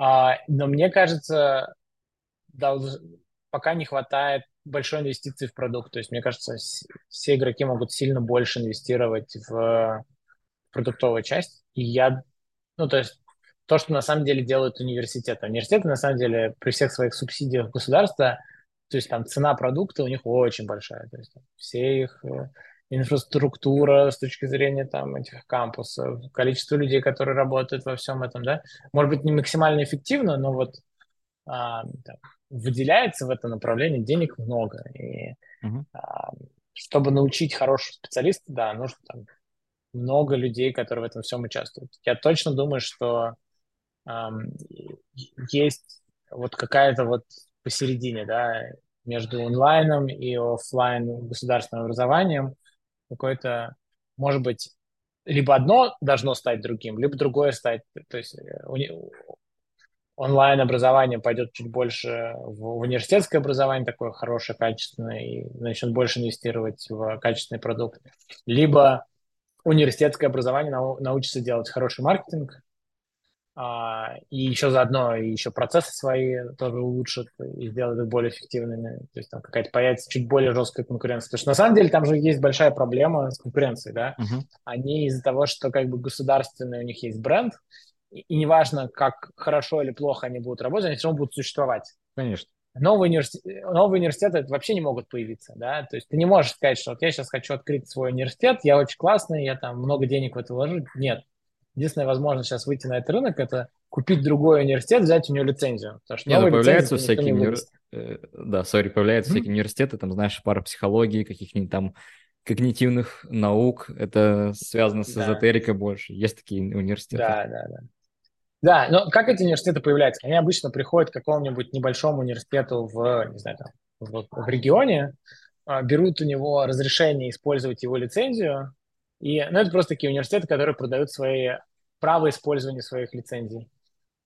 Э, но мне кажется, долж... пока не хватает большой инвестиции в продукт. То есть, мне кажется, все игроки могут сильно больше инвестировать в продуктовую часть. И я, ну, то есть то, что на самом деле делают университеты. Университеты, на самом деле, при всех своих субсидиях государства, то есть там цена продукта у них очень большая. То есть там, все их э, инфраструктура с точки зрения там этих кампусов, количество людей, которые работают во всем этом, да, может быть, не максимально эффективно, но вот а, там, выделяется в это направление денег много. И uh-huh. а, чтобы научить хорошего специалиста, да, нужно там много людей, которые в этом всем участвуют. Я точно думаю, что есть вот какая-то вот посередине, да, между онлайном и офлайн государственным образованием какой-то, может быть, либо одно должно стать другим, либо другое стать, то есть э, онлайн образование пойдет чуть больше в университетское образование, такое хорошее, качественное, и начнет больше инвестировать в качественный продукт. Либо университетское образование научится делать хороший маркетинг, и еще заодно и еще процессы свои тоже улучшат и сделают их более эффективными. То есть там какая-то появится чуть более жесткая конкуренция. Потому что на самом деле там же есть большая проблема с конкуренцией, да. Uh-huh. Они из-за того, что как бы государственный у них есть бренд, и, и неважно, как хорошо или плохо они будут работать, они все равно будут существовать. Конечно. Новые, университет, новые университеты вообще не могут появиться, да, то есть ты не можешь сказать, что вот я сейчас хочу открыть свой университет, я очень классный, я там много денег в это вложу. Нет, единственная возможность сейчас выйти на этот рынок – это купить другой университет, взять у него лицензию. Потому что Нет, ну, появляются всякие универ... Э, да, сори, появляются mm-hmm. всякие университеты, там, знаешь, пара психологии, каких-нибудь там когнитивных наук, это связано с да. эзотерикой больше. Есть такие университеты. Да, да, да. Да, но как эти университеты появляются? Они обычно приходят к какому-нибудь небольшому университету в, не знаю, там, в, в регионе, а, берут у него разрешение использовать его лицензию, и, ну, это просто такие университеты, которые продают свои право использования своих лицензий.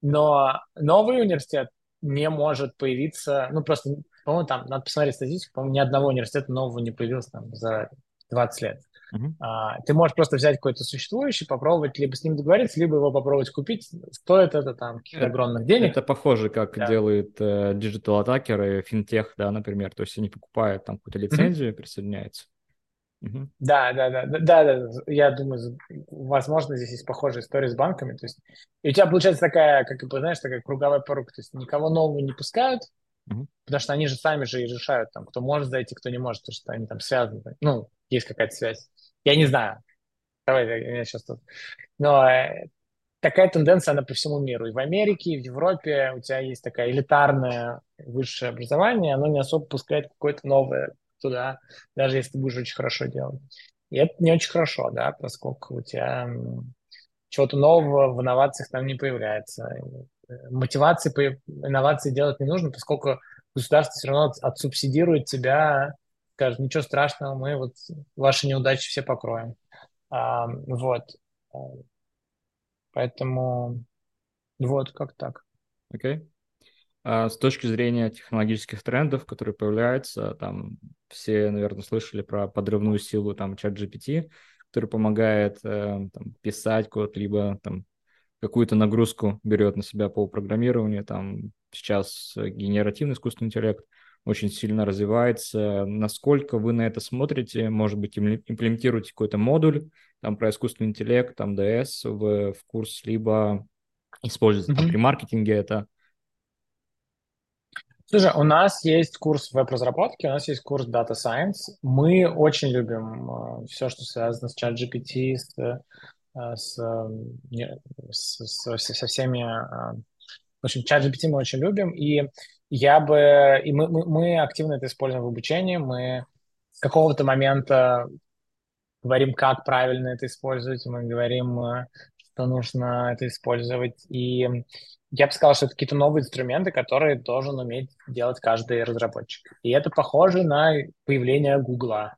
Но новый университет не может появиться, ну, просто, по-моему, там, надо посмотреть статистику, по-моему, ни одного университета нового не появилось там за 20 лет. Uh-huh. А, ты можешь просто взять какой-то существующий, попробовать либо с ним договориться, либо его попробовать купить. Стоит это там каких-то огромных денег. Это похоже, как да. делают э, digital attacker ы, финтех, да, например. То есть они покупают там какую-то лицензию, uh-huh. присоединяются. Да, да, да, да, да, я думаю, возможно, здесь есть похожая история с банками, то есть и у тебя получается такая, как бы, знаешь, такая круговая порука, то есть никого нового не пускают, uh-huh. потому что они же сами же и решают, там, кто может зайти, кто не может, потому что они там связаны, ну, есть какая-то связь. Я не знаю, давай, я сейчас тут, но э, такая тенденция, она по всему миру. И в Америке, и в Европе у тебя есть такая элитарное высшее образование, оно не особо пускает какое-то новое туда, даже если ты будешь очень хорошо делать. И это не очень хорошо, да, поскольку у тебя чего-то нового в инновациях там не появляется. Мотивации по инновации делать не нужно, поскольку государство все равно отсубсидирует тебя, скажет, ничего страшного, мы вот ваши неудачи все покроем. А, вот. Поэтому вот как так. Окей. Okay. А с точки зрения технологических трендов, которые появляются, там все, наверное, слышали про подрывную силу там чат GPT, который помогает э, там, писать код, либо там какую-то нагрузку берет на себя по программированию. Там сейчас генеративный искусственный интеллект очень сильно развивается. Насколько вы на это смотрите? Может быть, имплементируете какой-то модуль там про искусственный интеллект, там DS в, в курс, либо используете mm-hmm. там, при маркетинге это? Слушай, у нас есть курс веб-разработки, у нас есть курс Data Science. Мы очень любим э, все, что связано с ChatGPT, с, э, с, с, с, со всеми... Э, в общем, ChatGPT мы очень любим, и я бы... И мы, мы, мы активно это используем в обучении. Мы с какого-то момента говорим, как правильно это использовать, мы говорим, что нужно это использовать. И я бы сказал, что это какие-то новые инструменты, которые должен уметь делать каждый разработчик. И это похоже на появление Гугла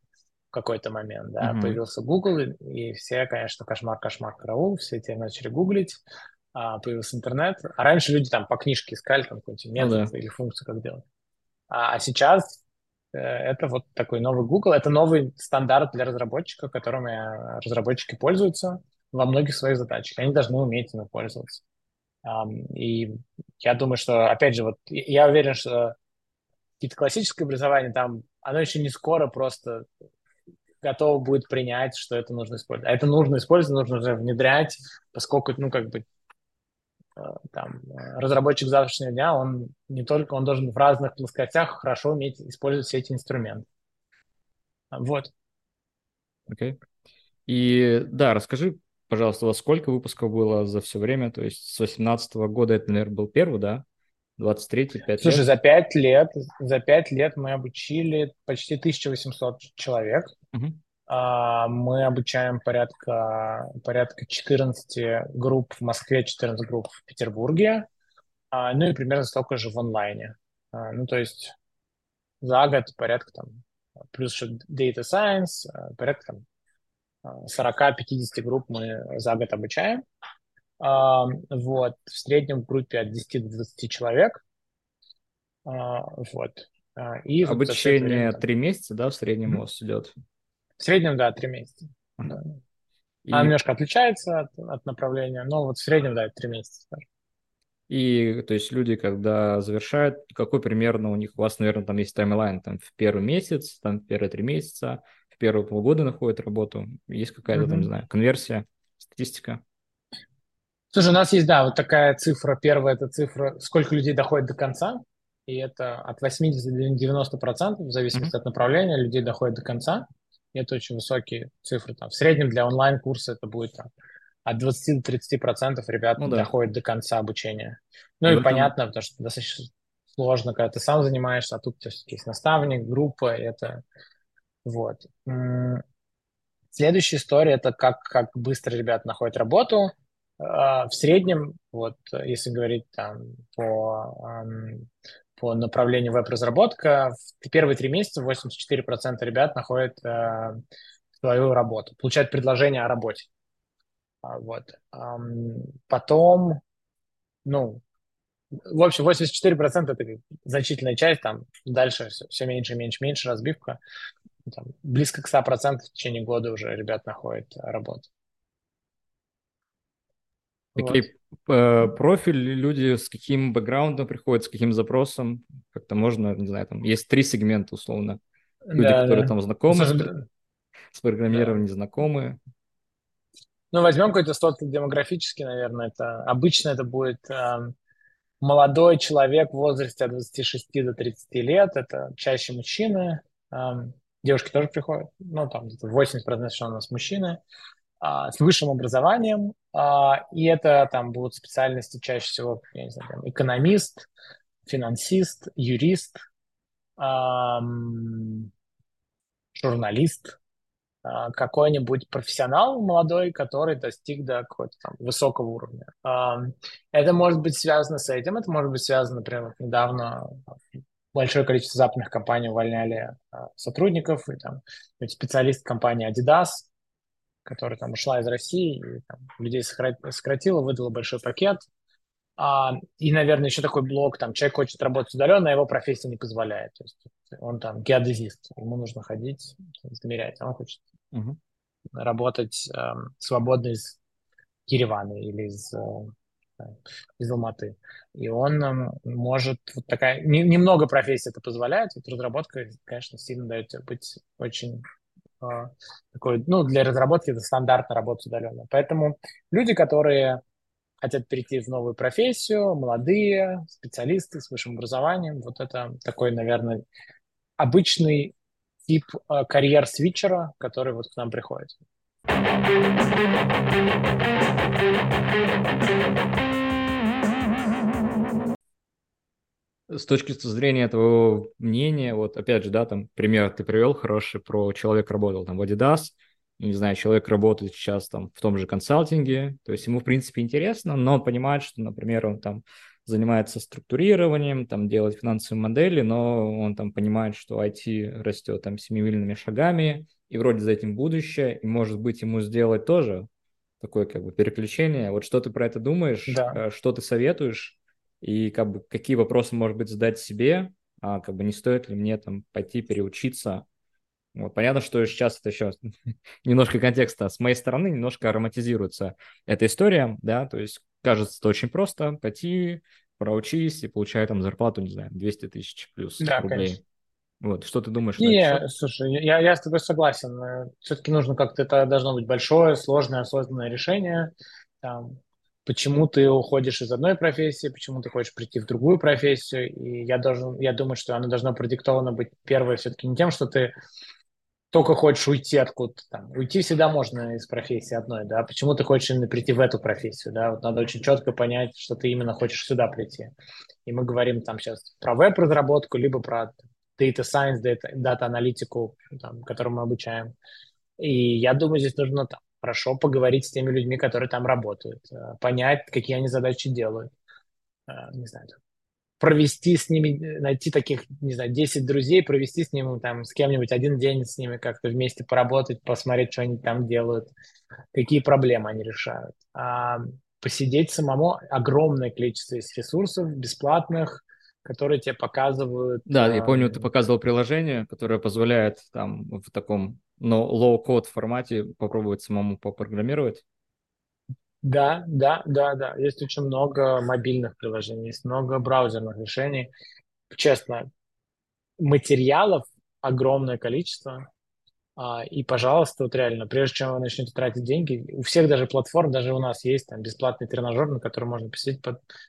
в какой-то момент. Да? Mm-hmm. Появился Google, и, все, конечно, кошмар, кошмар, караул, все теперь начали гуглить, а, появился интернет. А раньше люди там по книжке искали там какой-нибудь ну метод oh, да. или функцию, как делать. А, а сейчас э, это вот такой новый Google, это новый стандарт для разработчиков, которыми разработчики пользуются во многих своих задачах. Они должны уметь ими пользоваться. И я думаю, что, опять же, вот я уверен, что какие-то классическое образование там, оно еще не скоро просто готово будет принять, что это нужно использовать. А это нужно использовать, нужно уже внедрять, поскольку, ну, как бы, э, там, разработчик завтрашнего дня, он не только, он должен в разных плоскостях хорошо уметь использовать все эти инструменты. Вот. Окей. Okay. И да, расскажи пожалуйста, у вас сколько выпусков было за все время? То есть с 18 года это, наверное, был первый, да? 23-й, 5 Слушай, лет? за 5 лет, за 5 лет мы обучили почти 1800 человек. Угу. Мы обучаем порядка, порядка 14 групп в Москве, 14 групп в Петербурге, а, ну и примерно столько же в онлайне. А, ну, то есть за год порядка там, плюс еще Data Science, порядка там 40-50 групп мы за год обучаем. Вот. В среднем в группе от 10 до 20 человек. А, вот. А, и Обучение три месяца, да, в среднем у вас идет? В среднем, да, три месяца. Да. И... Она немножко отличается от, от направления, но вот в среднем, да, три месяца. И, то есть, люди, когда завершают, какой примерно у них, у вас, наверное, там есть таймлайн, там, в первый месяц, там, в первые три месяца, первые полгода находят работу? Есть какая-то, mm-hmm. там, не знаю, конверсия, статистика? Слушай, у нас есть, да, вот такая цифра. Первая – это цифра, сколько людей доходит до конца. И это от 80 до 90 процентов, в зависимости mm-hmm. от направления, людей доходит до конца. И это очень высокие цифры. Там. В среднем для онлайн-курса это будет там, от 20 до 30 процентов ребят ну, да. доходят до конца обучения. Ну и, и понятно, потому что достаточно сложно, когда ты сам занимаешься, а тут тебя есть наставник, группа, и это вот. Следующая история – это как, как быстро ребята находят работу. А, в среднем, вот если говорить там по, по направлению веб-разработка, в первые три месяца 84% ребят находят э, свою работу, получают предложение о работе. А, вот. Потом, ну, в общем, 84% это значительная часть, там дальше все, все меньше, меньше, меньше разбивка там, близко к 100% в течение года уже ребят находят работу. Какие вот. э, профиль люди с каким бэкграундом приходят, с каким запросом? Как-то можно, не знаю, там есть три сегмента условно. Люди, да, которые да. там знакомы с, с программированием, да. незнакомые. Ну, возьмем какой-то стот демографический, наверное. Это обычно это будет э, молодой человек в возрасте от 26 до 30 лет. Это чаще мужчины. Э, девушки тоже приходят, ну, там где-то 80% что у нас мужчины, а, с высшим образованием, а, и это там будут специальности чаще всего, я не знаю, там, экономист, финансист, юрист, журналист, а, какой-нибудь профессионал молодой, который достиг до какого-то там высокого уровня. Это может быть связано с этим, это может быть связано, например, недавно большое количество западных компаний увольняли а, сотрудников, и там специалист компании Adidas, которая там ушла из России, и там, людей сократила, выдала большой пакет. А, и, наверное, еще такой блок, там, человек хочет работать удаленно, а его профессия не позволяет. То есть он там геодезист, ему нужно ходить, измерять, а он хочет угу. работать э, свободно из Еревана или из, э, из Алматы. И он может, вот такая, не, немного профессий это позволяет, вот разработка, конечно, сильно дает быть очень э, такой, ну, для разработки это стандартно работать удаленно. Поэтому люди, которые хотят перейти в новую профессию, молодые специалисты с высшим образованием, вот это такой, наверное, обычный тип э, карьер-свитчера, который вот к нам приходит. С точки зрения твоего мнения, вот опять же, да, там пример ты привел хороший про человек работал там в Adidas, не знаю, человек работает сейчас там в том же консалтинге, то есть ему, в принципе, интересно, но он понимает, что, например, он там занимается структурированием, там делает финансовые модели, но он там понимает, что IT растет там семимильными шагами, и вроде за этим будущее, и, может быть, ему сделать тоже такое как бы переключение. Вот что ты про это думаешь, да. Э, что ты советуешь, и как бы какие вопросы, может быть, задать себе, а как бы не стоит ли мне там пойти переучиться вот, понятно, что сейчас это еще немножко контекста с моей стороны, немножко ароматизируется эта история, да, то есть кажется это очень просто, пойти, проучись и получай там зарплату, не знаю, 200 тысяч плюс да, рублей. Конечно. Вот, что ты думаешь? Не, слушай, я, я с тобой согласен. Все-таки нужно как-то, это должно быть большое, сложное, осознанное решение. Там, почему ты уходишь из одной профессии, почему ты хочешь прийти в другую профессию. И я, должен, я думаю, что оно должно продиктовано быть первое все-таки не тем, что ты только хочешь уйти откуда-то там. Уйти всегда можно из профессии одной, да. Почему ты хочешь именно прийти в эту профессию, да? Вот надо очень четко понять, что ты именно хочешь сюда прийти. И мы говорим там сейчас про веб-разработку, либо про data science, data, data аналитику, там, которую мы обучаем. И я думаю, здесь нужно там, хорошо поговорить с теми людьми, которые там работают, э, понять, какие они задачи делают. Э, не знаю, провести с ними, найти таких, не знаю, 10 друзей, провести с ними там, с кем-нибудь один день с ними как-то вместе поработать, посмотреть, что они там делают, какие проблемы они решают. А посидеть самому огромное количество есть ресурсов бесплатных, которые тебе показывают. Да, я помню, ты показывал приложение, которое позволяет там в таком но low-code формате попробовать самому попрограммировать. Да, да, да, да. Есть очень много мобильных приложений, есть много браузерных решений. Честно, материалов огромное количество. А, и, пожалуйста, вот реально, прежде чем вы начнете тратить деньги, у всех даже платформ, даже у нас есть там бесплатный тренажер, на который можно посидеть,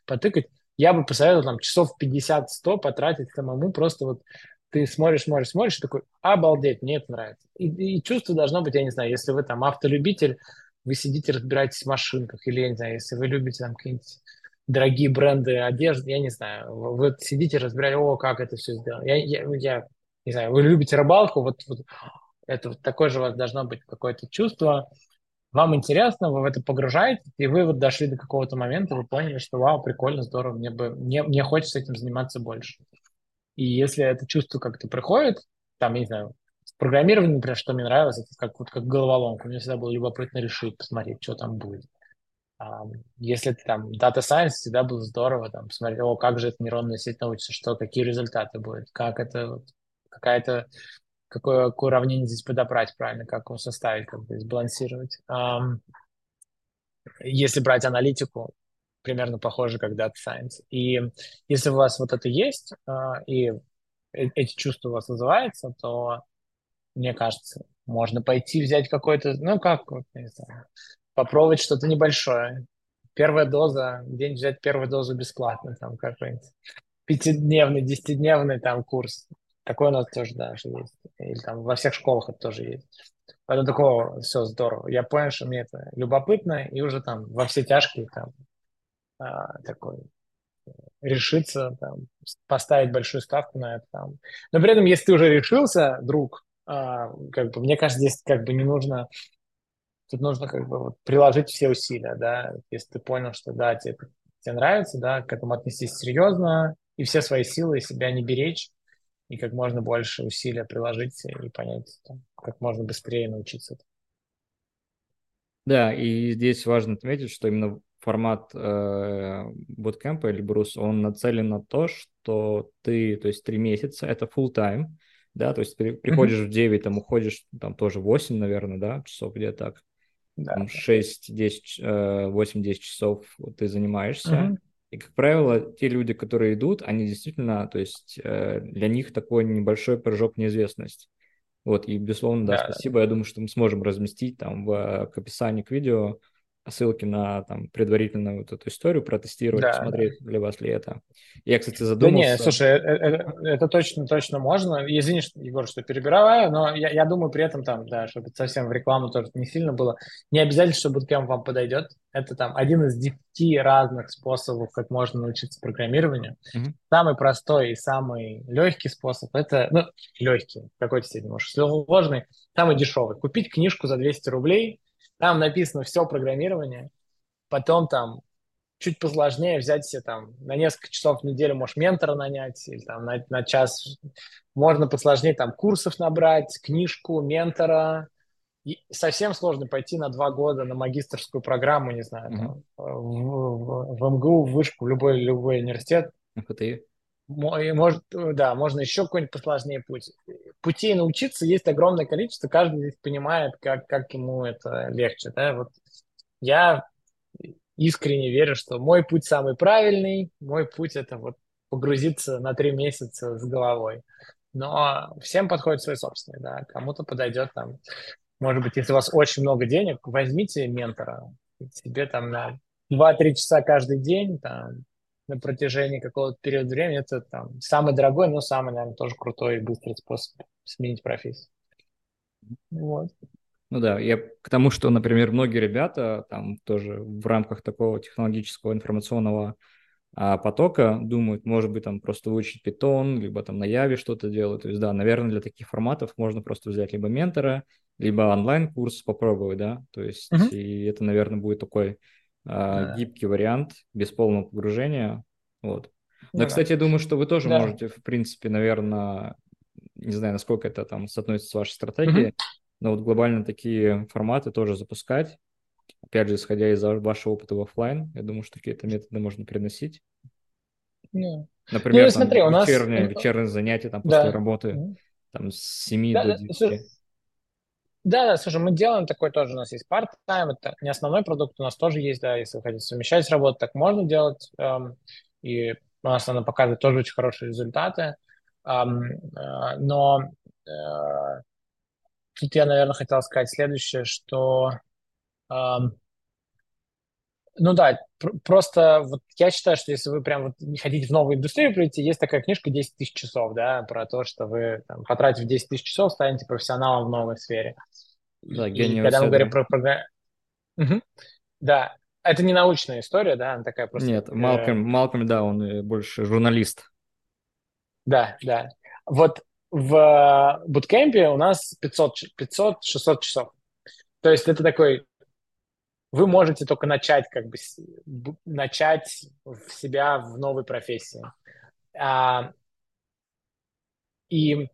потыкать. Я бы посоветовал там часов 50-100 потратить самому, просто вот ты смотришь, смотришь, смотришь, такой, обалдеть, мне это нравится. И, и чувство должно быть, я не знаю, если вы там автолюбитель, вы сидите, разбираетесь в машинках, или, я не знаю, если вы любите там какие-нибудь дорогие бренды одежды, я не знаю, вы сидите, разбираете, о, как это все сделано. Я, я, я не знаю, вы любите рыбалку, вот, вот это вот такое же у вас должно быть какое-то чувство, вам интересно, вы в это погружаетесь, и вы вот дошли до какого-то момента, вы поняли, что вау, прикольно, здорово, мне бы, мне, мне хочется этим заниматься больше. И если это чувство как-то приходит, там, я не знаю, программирование, например, что мне нравилось, это как, вот, как головоломка. Мне всегда было любопытно решить, посмотреть, что там будет. А, если ты там Data Science, всегда было здорово там посмотреть, о, как же эта нейронная сеть научится, что, какие результаты будут, как это, какая-то, какое, какое уравнение здесь подобрать правильно, как его составить, как бы сбалансировать. А, если брать аналитику, примерно похоже, как Data Science. И если у вас вот это есть, а, и э, эти чувства у вас вызываются, то мне кажется. Можно пойти взять какой-то, ну как, вот, не знаю, попробовать что-то небольшое. Первая доза, день взять первую дозу бесплатно, там какой-нибудь пятидневный, десятидневный там курс. Такой у нас тоже даже есть. Или там во всех школах это тоже есть. Поэтому такого все здорово. Я понял, что мне это любопытно, и уже там во все тяжкие там а, такой решиться, там, поставить большую ставку на это. Там. Но при этом, если ты уже решился, друг, а, как бы, мне кажется, здесь как бы не нужно, тут нужно как бы вот, приложить все усилия, да, если ты понял, что да, тебе, тебе нравится, да, к этому отнестись серьезно, и все свои силы себя не беречь, и как можно больше усилия приложить и понять, там, как можно быстрее научиться. Да, и здесь важно отметить, что именно формат э, bootcamp или брус, он нацелен на то, что ты, то есть три месяца, это full time, да, то есть ты приходишь mm-hmm. в 9, там уходишь, там тоже 8, наверное, да, часов где так, да. там 6, 10, 8-10 часов ты занимаешься, mm-hmm. И, как правило, те люди, которые идут, они действительно, то есть э, для них такой небольшой прыжок в неизвестность. Вот, и, безусловно, да, да спасибо. Я думаю, что мы сможем разместить там в, к описании к видео ссылки на там предварительную вот эту историю протестировать, да, посмотреть для вас ли это. Я, кстати, задумался... Да не, слушай, это, это, это точно, точно можно. Извини, Егор, что перебираю, но я, я думаю при этом там, да, чтобы совсем в рекламу тоже не сильно было, не обязательно, что буткемп вам подойдет. Это там один из десяти разных способов, как можно научиться программированию. Mm-hmm. Самый простой и самый легкий способ – это, ну, легкий, в какой-то степени, может, сложный, самый дешевый. Купить книжку за 200 рублей – там написано все программирование. Потом там чуть посложнее взять себе там на несколько часов в неделю, можешь ментора нанять, или там на, на час. Можно посложнее там курсов набрать, книжку, ментора. И совсем сложно пойти на два года на магистрскую программу, не знаю, mm-hmm. там, в, в, в МГУ, в вышку, в любой, любой университет. ФТИ. Может, да, можно еще какой-нибудь посложнее путь. Путей научиться есть огромное количество, каждый здесь понимает, как, как ему это легче. Да? Вот я искренне верю, что мой путь самый правильный, мой путь это вот погрузиться на три месяца с головой. Но всем подходит свой собственный, да, кому-то подойдет там, может быть, если у вас очень много денег, возьмите ментора, себе там на 2-3 часа каждый день, там, на протяжении какого-то периода времени, это там самый дорогой, но самый, наверное, тоже крутой и быстрый способ сменить профессию. Вот. Ну да, я к тому, что, например, многие ребята там тоже в рамках такого технологического информационного а, потока думают, может быть, там просто выучить питон, либо там на Яве что-то делать. То есть, да, наверное, для таких форматов можно просто взять либо ментора, либо онлайн-курс попробовать, да, то есть, uh-huh. и это, наверное, будет такой да. гибкий вариант, без полного погружения. Вот. Но, да. кстати, я думаю, что вы тоже да. можете, в принципе, наверное, не знаю, насколько это там соотносится с вашей стратегией, угу. но вот глобально такие форматы тоже запускать. Опять же, исходя из вашего опыта в офлайн, я думаю, что какие-то методы можно переносить. Ну, Например, ну, смотри, там, у нас... вечерние, вечерние занятия там, после да. работы, там, с 7 да, до 9. Да, да, слушай, мы делаем такой тоже, у нас есть part-time, это не основной продукт, у нас тоже есть, да, если вы хотите совмещать работу, так можно делать, эм, и у нас она показывает тоже очень хорошие результаты, эм, э, но э, тут я, наверное, хотел сказать следующее, что эм, ну да, пр- просто вот я считаю, что если вы прям вот не хотите в новую индустрию прийти, есть такая книжка «10 тысяч часов», да, про то, что вы, там, потратив 10 тысяч часов, станете профессионалом в новой сфере. Да, и когда мы говорим про программу... Угу. Да, это не научная история, да, она такая просто... Нет, Малком, Малком, да, он больше журналист. Да, да. Вот в буткемпе у нас 500-600 часов. То есть это такой вы можете только начать, как бы, начать в себя в новой профессии. А, и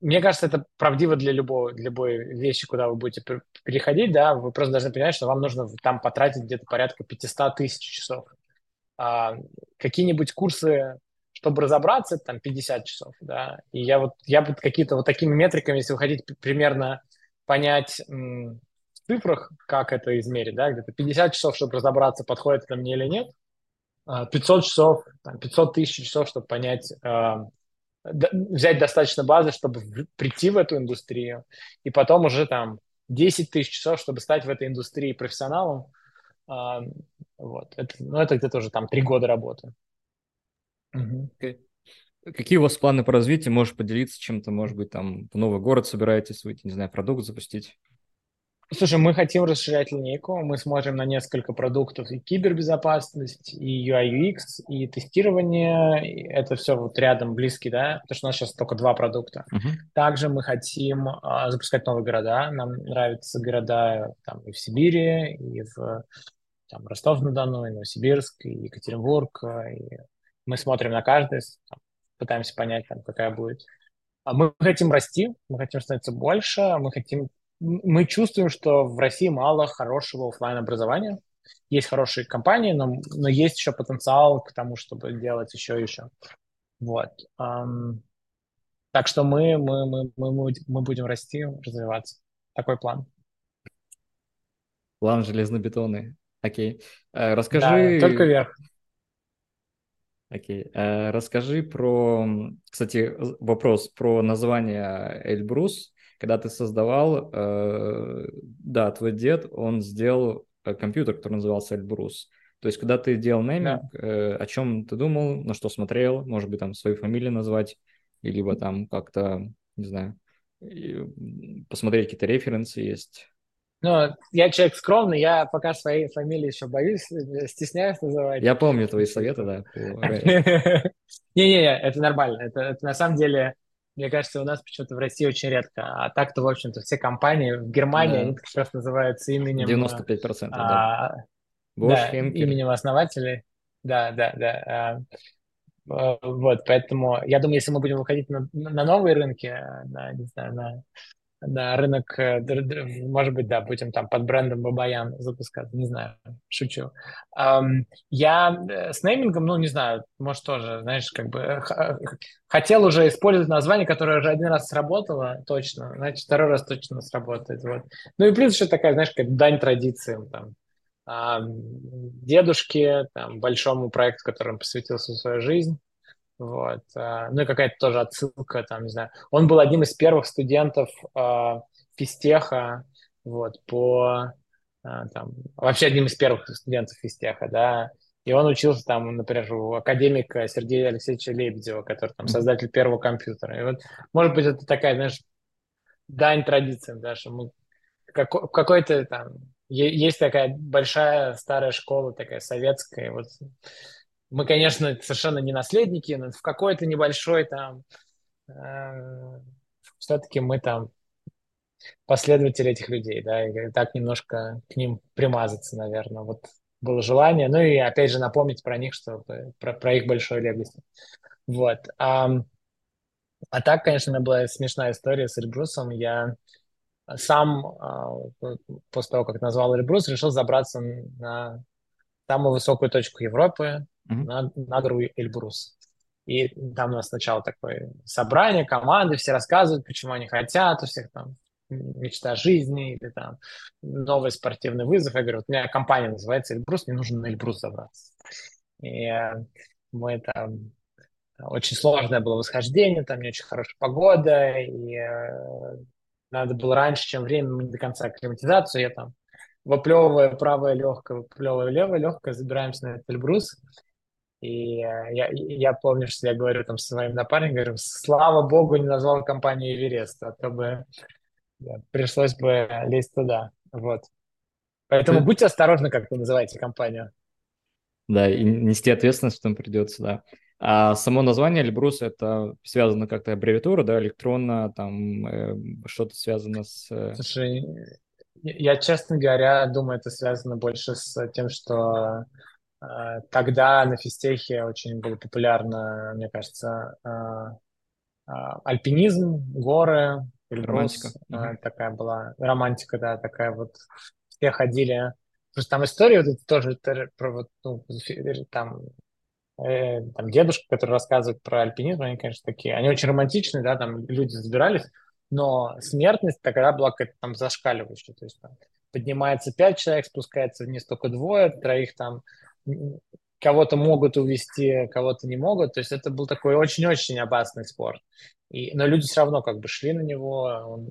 мне кажется, это правдиво для любого, для любой вещи, куда вы будете переходить, да, вы просто должны понимать, что вам нужно там потратить где-то порядка 500 тысяч часов. А, какие-нибудь курсы, чтобы разобраться, там 50 часов, да, и я вот, я вот какие-то вот такими метриками, если вы хотите примерно понять, цифрах, как это измерить, да, где-то 50 часов, чтобы разобраться, подходит это мне или нет, 500 а, часов, 500 тысяч часов, чтобы понять, а, взять достаточно базы, чтобы прийти в эту индустрию, и потом уже там 10 тысяч часов, чтобы стать в этой индустрии профессионалом. А, вот. Это, ну, это где-то уже там три года работы. Okay. Какие у вас планы по развитию? Можешь поделиться чем-то, может быть, там в новый город собираетесь выйти, не знаю, продукт запустить? Слушай, мы хотим расширять линейку. Мы смотрим на несколько продуктов и кибербезопасность, и UI UX, и тестирование. И это все вот рядом, близкий, да, потому что у нас сейчас только два продукта. Uh-huh. Также мы хотим а, запускать новые города. Нам нравятся города там и в Сибири, и в там, Ростов-на-Дону, и Новосибирск, и Екатеринбург, и мы смотрим на каждый, пытаемся понять, там, какая будет. А мы хотим расти, мы хотим становиться больше, мы хотим... Мы чувствуем, что в России мало хорошего офлайн образования Есть хорошие компании, но, но есть еще потенциал к тому, чтобы делать еще и еще. Вот. Так что мы, мы, мы, мы, мы будем расти, развиваться. Такой план. План железнобетонный. Окей. Э, расскажи... Да, только вверх. Окей. Э, расскажи про, кстати, вопрос про название Эльбрус. Когда ты создавал, э, да, твой дед, он сделал компьютер, который назывался Эльбрус. То есть, когда ты делал нейминг, да. о чем ты думал, на что смотрел, может быть, там свою фамилию назвать, либо там как-то, не знаю, посмотреть какие-то референсы есть. Ну, я человек скромный, я пока своей фамилии еще боюсь, э, стесняюсь называть. Я помню твои советы, да. Не-не-не, это нормально. Это, это на самом деле, мне кажется, у нас почему-то в России очень редко. А так-то, в общем-то, все компании в Германии, да. они как раз называются именем... 95%, а, да. Bosch, да, именем основателей. Да, да, да. А, а, вот, поэтому я думаю, если мы будем выходить на, на новые рынки, на, не знаю, на на рынок, э, может быть, да, будем там под брендом Бабаян запускать, не знаю, шучу. Я э, с неймингом, ну, не знаю, может, тоже, знаешь, как бы э, хотел уже использовать название, которое уже один раз сработало, точно, значит, второй раз точно сработает, вот. Ну и плюс еще такая, знаешь, как дань традициям, там, дедушке, там, большому проекту, которому посвятил всю свою жизнь, вот. А, ну и какая-то тоже отсылка, там, не знаю. Он был одним из первых студентов э, физтеха, вот, по, э, там, вообще одним из первых студентов физтеха, да, и он учился там, например, у академика Сергея Алексеевича Лебедева, который там создатель первого компьютера. И вот, может быть, это такая, знаешь, дань традициям, да, что мы как, какой-то там, есть такая большая старая школа, такая советская, вот мы, конечно, совершенно не наследники, но в какой-то небольшой там... Э, все-таки мы там последователи этих людей, да, и так немножко к ним примазаться, наверное. Вот было желание. Ну и опять же напомнить про них, что про, про их большой легаси. Вот. А, а так, конечно, у меня была смешная история с Эльбрусом. Я сам а, после того, как назвал Эльбрус, решил забраться на самую высокую точку Европы, на, на гору Эльбрус. И там у нас сначала такое собрание, команды, все рассказывают, почему они хотят, у всех там мечта жизни или там новый спортивный вызов. Я говорю, вот у меня компания называется Эльбрус, мне нужно на Эльбрус забраться. И э, мы там очень сложное было восхождение, там не очень хорошая погода, и э, надо было раньше, чем время, мы не до конца акклиматизацию, я там выплевывая правое легкое, выплевывая левое легкое, забираемся на этот Эльбрус, и э, я, я помню, что я говорю там своим напарником, говорю, слава богу, не назвал компанию Эверест, а то бы пришлось бы лезть туда. Вот. Поэтому будьте осторожны, как вы называете компанию. Да, и нести ответственность там придется, да. А само название Эльбрус это связано как-то аббревиатура, да, электронно, там э, что-то связано с... Э, Слушай, я, честно говоря, думаю, это связано больше с тем, что тогда на физтехе очень было популярно, мне кажется, э, э, альпинизм, горы, романтика. Такая была романтика, да, такая вот. Все ходили. Просто там история вот это тоже про вот, ну, там э, там дедушка, который рассказывает про альпинизм, они, конечно, такие, они очень романтичные, да, там люди забирались, но смертность тогда была какая-то там зашкаливающая, то есть там поднимается пять человек, спускается вниз только двое, троих там кого-то могут увести, кого-то не могут. То есть это был такой очень-очень опасный спорт. И, но люди все равно как бы шли на него. Он,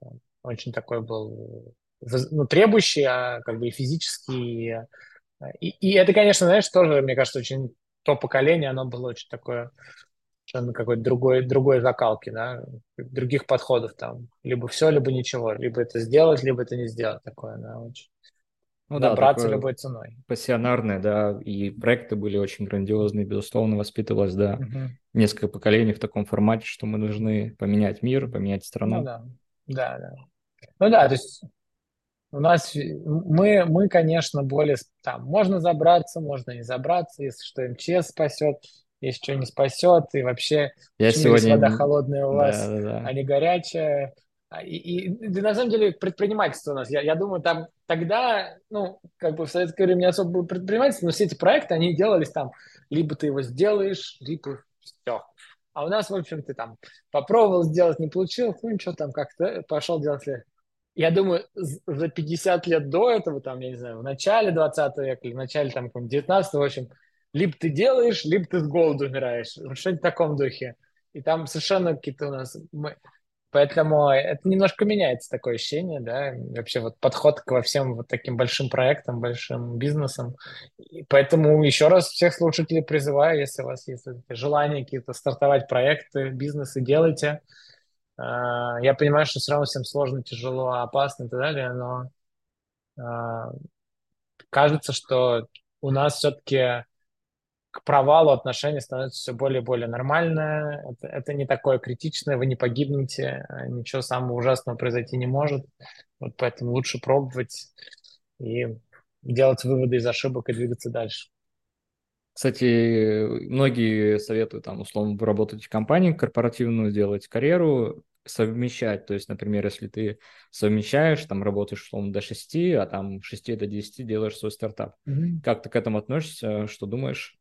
он очень такой был ну, требующий, а как бы и физический. И, и это, конечно, знаешь, тоже, мне кажется, очень то поколение, оно было очень такое совершенно какой-то другой, другой закалки, да, других подходов там. Либо все, либо ничего. Либо это сделать, либо это не сделать. Такое, да, очень ну, добраться да, любой ценой. Пассионарные, да, и проекты были очень грандиозные, безусловно, воспитывалось, да, угу. несколько поколений в таком формате, что мы должны поменять мир, поменять страну. Ну да, да, да. Ну да, то есть У нас мы, мы, конечно, более там можно забраться, можно не забраться, если что МЧС спасет, если что не спасет, и вообще Я сегодня... вода холодная у вас, Да, да, да. а не горячая. А, и, и, и на самом деле предпринимательство у нас, я, я думаю, там тогда, ну, как бы в советское время не особо было предпринимательство, но все эти проекты, они делались там, либо ты его сделаешь, либо все. А у нас, в общем, ты там попробовал сделать, не получилось, ну ничего там как-то пошел делать. Я думаю, за 50 лет до этого, там, я не знаю, в начале 20 века или в начале там 19 в общем, либо ты делаешь, либо ты с голоду умираешь. Что-нибудь в таком духе. И там совершенно какие-то у нас... Мы... Поэтому это немножко меняется такое ощущение, да, вообще вот подход к во всем вот таким большим проектам, большим бизнесам. И поэтому еще раз всех слушателей призываю, если у вас есть желание какие-то стартовать проекты, бизнесы, делайте. А, я понимаю, что все равно всем сложно, тяжело, опасно и так далее, но а, кажется, что у нас все-таки к провалу отношения становится все более и более нормально. Это, это не такое критичное, вы не погибнете, а ничего самого ужасного произойти не может. Вот поэтому лучше пробовать и делать выводы из ошибок и двигаться дальше. Кстати, многие советуют, там, условно, работать в компании корпоративную, делать карьеру, совмещать. То есть, например, если ты совмещаешь, там, работаешь, условно, до 6, а там 6 до 10 делаешь свой стартап. Mm-hmm. Как ты к этому относишься? Что думаешь?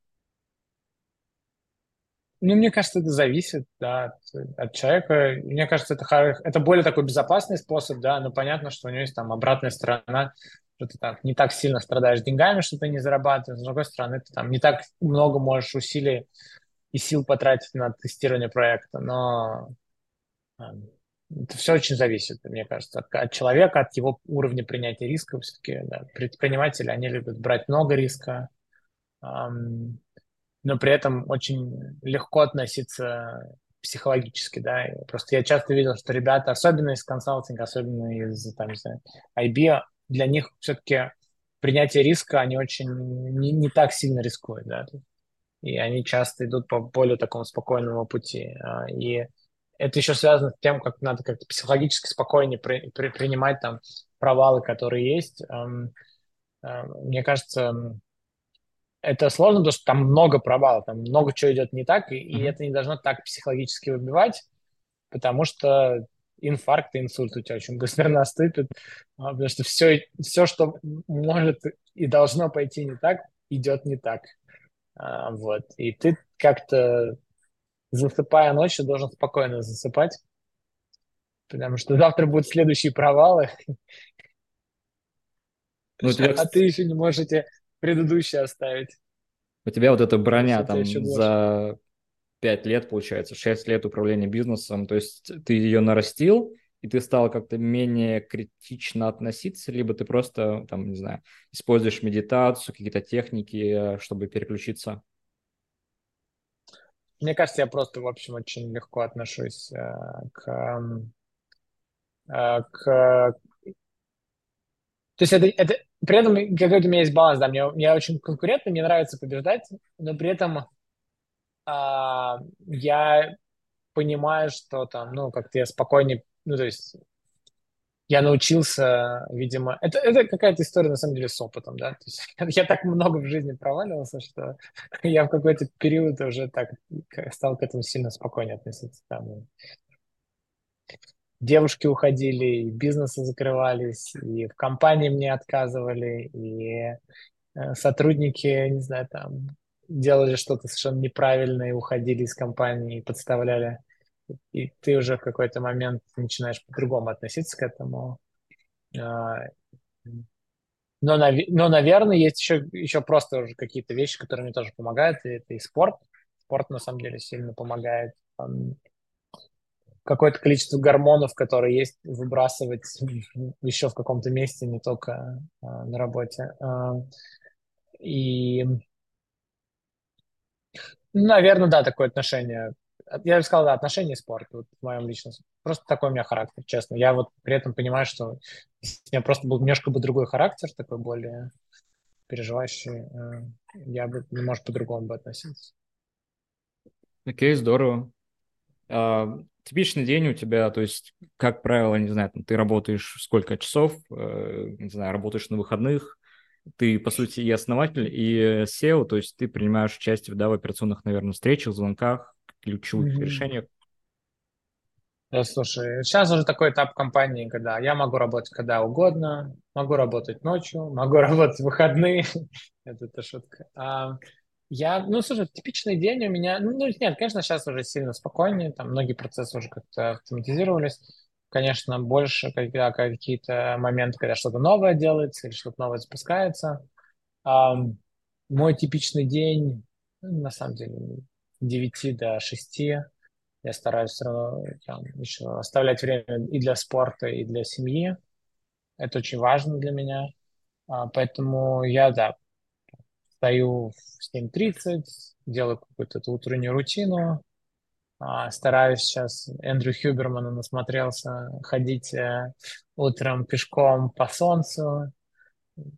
Ну, мне кажется, это зависит, да, от, от человека. Мне кажется, это, это более такой безопасный способ, да, но понятно, что у него есть там обратная сторона, что ты там не так сильно страдаешь деньгами, что ты не зарабатываешь, с другой стороны, ты там не так много можешь усилий и сил потратить на тестирование проекта, но это все очень зависит, мне кажется, от, от человека, от его уровня принятия риска. Все-таки да, предприниматели, они любят брать много риска, эм, но при этом очень легко относиться психологически, да. Просто я часто видел, что ребята, особенно из консалтинга, особенно из там, не знаю, IB, для них все-таки принятие риска, они очень не, не так сильно рискуют, да. И они часто идут по более такому спокойному пути. А, и это еще связано с тем, как надо как-то психологически спокойнее при, при, принимать там провалы, которые есть. Мне кажется, это сложно, потому что там много провалов, там много чего идет не так, и, mm-hmm. и это не должно так психологически выбивать, потому что инфаркт и инсульт у тебя очень быстро наступит, а, потому что все, все, что может и должно пойти не так, идет не так. А, вот. И ты как-то засыпая ночью, должен спокойно засыпать, потому что завтра будут следующие провалы. Ну, тебя... А ты еще не можешь эти предыдущие оставить. У тебя вот эта броня там за пять лет, получается, шесть лет управления бизнесом, то есть ты ее нарастил, и ты стал как-то менее критично относиться, либо ты просто, там, не знаю, используешь медитацию, какие-то техники, э, чтобы переключиться? Мне кажется, я просто, в общем, очень легко отношусь э, к, э, к... То есть это, это... При этом какой-то у меня есть баланс, да, мне, мне очень конкурентно, мне нравится побеждать, но при этом э, я понимаю, что там, ну, как-то я спокойнее, ну, то есть я научился, видимо, это, это какая-то история, на самом деле, с опытом, да, то есть я так много в жизни проваливался, что я в какой-то период уже так стал к этому сильно спокойнее относиться, там, девушки уходили, и бизнесы закрывались, и в компании мне отказывали, и э, сотрудники, не знаю, там, делали что-то совершенно неправильное уходили из компании и подставляли и ты уже в какой-то момент начинаешь по-другому относиться к этому. А, но, но, наверное, есть еще, еще просто уже какие-то вещи, которые мне тоже помогают, и это и спорт. Спорт, на самом деле, сильно помогает. Какое-то количество гормонов, которые есть, выбрасывать еще в каком-то месте, не только а, на работе. А, и, наверное, да, такое отношение я бы сказал, да, отношения и спорт вот, в моем личном. Просто такой у меня характер, честно. Я вот при этом понимаю, что если у меня просто был немножко бы другой характер, такой более переживающий, э, я бы, может, по-другому бы относился. Окей, здорово. А, типичный день у тебя, то есть, как правило, не знаю, там, ты работаешь сколько часов, э, не знаю, работаешь на выходных, ты, по сути, и основатель, и SEO, то есть ты принимаешь участие да, в операционных, наверное, встречах, звонках, ключевых mm-hmm. решениях. Да, слушай, сейчас уже такой этап компании, когда я могу работать когда угодно, могу работать ночью, могу работать в выходные. Это, это шутка. А, я, ну, слушай, типичный день у меня, ну, нет, конечно, сейчас уже сильно спокойнее, там многие процессы уже как-то автоматизировались. Конечно, больше, когда какие-то моменты, когда что-то новое делается или что-то новое запускается. А, мой типичный день, ну, на самом деле, 9 до 6 я стараюсь все равно там, еще оставлять время и для спорта, и для семьи. Это очень важно для меня. А, поэтому я, да, встаю в 7.30, делаю какую-то утреннюю рутину. А, стараюсь сейчас, Эндрю Хюбермана насмотрелся, ходить э, утром пешком по солнцу,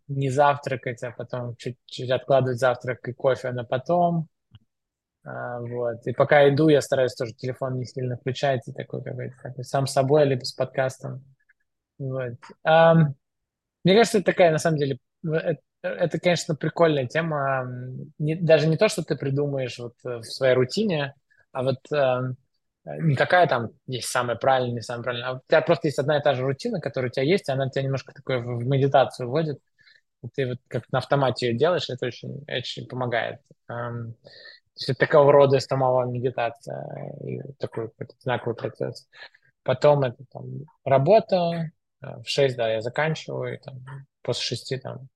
не завтракать, а потом чуть-чуть откладывать завтрак и кофе на потом. А, вот. И пока иду, я стараюсь тоже телефон не сильно включать, и такой какой-то такой, сам собой, либо с подкастом. Вот. Мне кажется, это такая, на самом деле, это, конечно, прикольная тема. Не, даже не то, что ты придумаешь вот э, в своей рутине, а вот э, не какая там есть самая правильная, не самая правильная, а у тебя просто есть одна и та же рутина, которая у тебя есть, и она тебя немножко такой в медитацию вводит. И ты вот как на автомате ее делаешь, это очень, очень помогает. Есть это такого рода самого медитация и такой знаковый процесс. Потом это там работа, в 6, да, я заканчиваю, и, там, после 6 там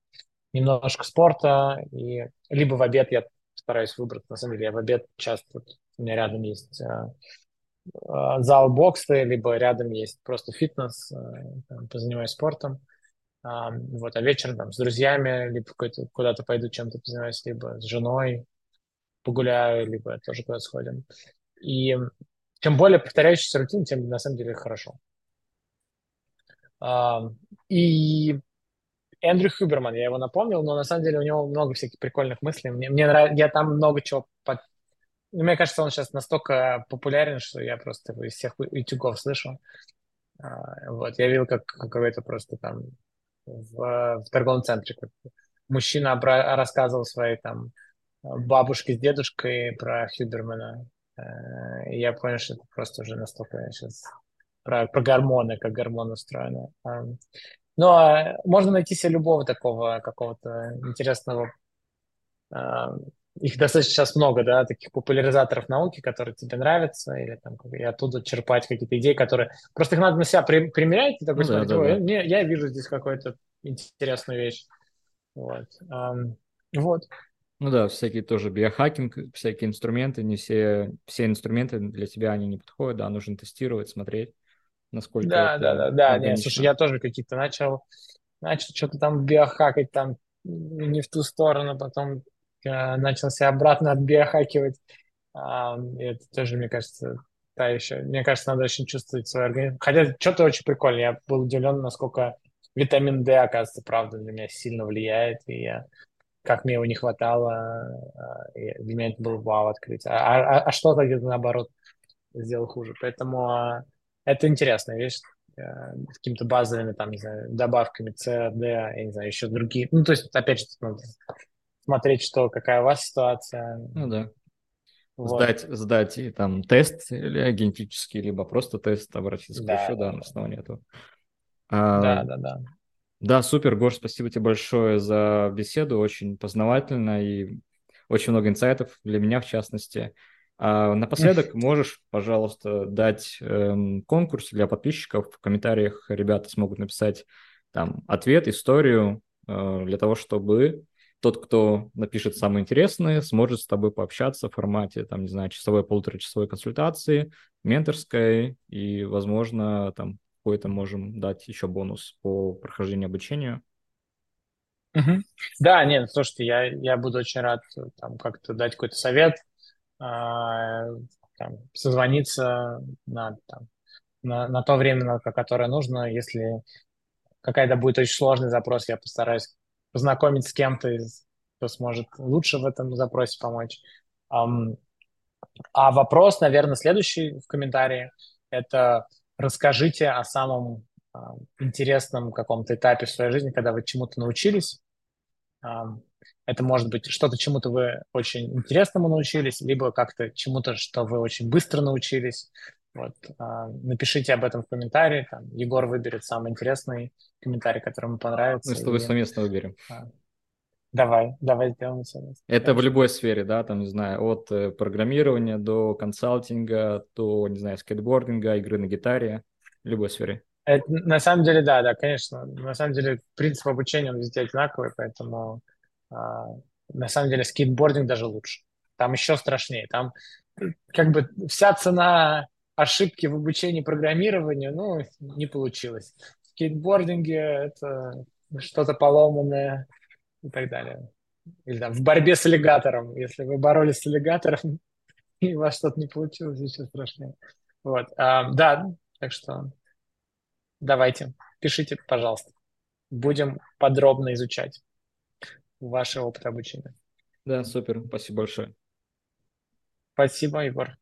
немножко спорта, и либо в обед я стараюсь выбрать, на самом деле, я в обед часто, у меня рядом есть э, э, зал бокса, либо рядом есть просто фитнес, э, позанимаюсь спортом, э, вот, а вечером там с друзьями, либо куда-то пойду чем-то позанимаюсь, либо с женой, погуляю, либо тоже куда-то сходим. И чем более повторяющийся рутин, тем на самом деле хорошо. И Эндрю Хюберман, я его напомнил, но на самом деле у него много всяких прикольных мыслей. Мне, мне нравится, я там много чего под... Ну, мне кажется, он сейчас настолько популярен, что я просто из всех утюгов слышу. А, вот, я видел, как какой-то просто там в, в торговом центре мужчина обра- рассказывал своей там бабушке с дедушкой про Хюбермана. И я понял, что это просто уже настолько сейчас про, про гормоны, как гормоны устроены. Но а, можно найти себе любого такого какого-то интересного. Их достаточно сейчас много, да, таких популяризаторов науки, которые тебе нравятся, или там и оттуда черпать какие-то идеи, которые просто их надо на себя при, примерять, и такой ну, смотреть, да, да, да. я вижу здесь какую-то интересную вещь. Вот. Вот. Ну да, всякие тоже биохакинг, всякие инструменты, не все, все инструменты для тебя они не подходят, да, нужно тестировать, смотреть насколько Да, да, да, да, нет, слушай, я тоже какие-то начал, начал что-то там биохакать там не в ту сторону, потом э, начал себя обратно отбиохакивать. Э, это тоже, мне кажется, та еще, мне кажется, надо очень чувствовать свой организм. Хотя что-то очень прикольно, я был удивлен, насколько витамин D, оказывается, правда, для меня сильно влияет, и я как мне его не хватало, и для меня это было вау открытие. А, а, а что-то где-то наоборот сделал хуже. Поэтому а, это интересная вещь э, с какими-то базовыми, там, не знаю, добавками С, Д, я не знаю, еще другие. Ну, то есть, опять же, надо смотреть, что, какая у вас ситуация. Ну, да. Вот. Сдать, сдать и там тест или генетический, либо просто тест, обратиться да, к врачу, да, да, на основании этого. А, да, да, да. Да, супер, Гош, спасибо тебе большое за беседу, очень познавательно и очень много инсайтов для меня, в частности. А напоследок можешь, пожалуйста, дать эм, конкурс для подписчиков. В комментариях ребята смогут написать там ответ, историю э, для того, чтобы тот, кто напишет самое интересное, сможет с тобой пообщаться в формате, там, не знаю, часовой, полуторачасовой консультации, менторской, и, возможно, там какой-то можем дать еще бонус по прохождению обучения. Угу. Да, нет, слушайте, я, я буду очень рад там как-то дать какой-то совет, там, созвониться на, там, на, на то время, на которое нужно. Если какая-то будет очень сложный запрос, я постараюсь познакомить с кем-то, кто сможет лучше в этом запросе помочь. Um, а вопрос, наверное, следующий в комментарии. это расскажите о самом а, интересном каком-то этапе в своей жизни, когда вы чему-то научились. А, это может быть что-то, чему-то вы очень интересному научились, либо как-то чему-то, что вы очень быстро научились. Вот, а, напишите об этом в комментарии. Там, Егор выберет самый интересный комментарий, который ему понравится. Мы с тобой и... совместно выберем. Давай, давай сделаем совместно. Это в любой сфере, да, там, не знаю, от э, программирования до консалтинга, до, не знаю, скейтбординга, игры на гитаре, в любой сфере. Это, на самом деле, да, да, конечно. На самом деле, принцип обучения, он везде одинаковый, поэтому а, на самом деле скейтбординг даже лучше. Там еще страшнее. Там как бы вся цена ошибки в обучении программированию, ну, не получилось. В скейтбординге это что-то поломанное, и так далее. Или там в борьбе с аллигатором. Если вы боролись с аллигатором, и у вас что-то не получилось, еще страшнее. Вот. А, да, так что давайте, пишите, пожалуйста. Будем подробно изучать ваши опыты обучения. Да, супер. Спасибо большое. Спасибо, Егор.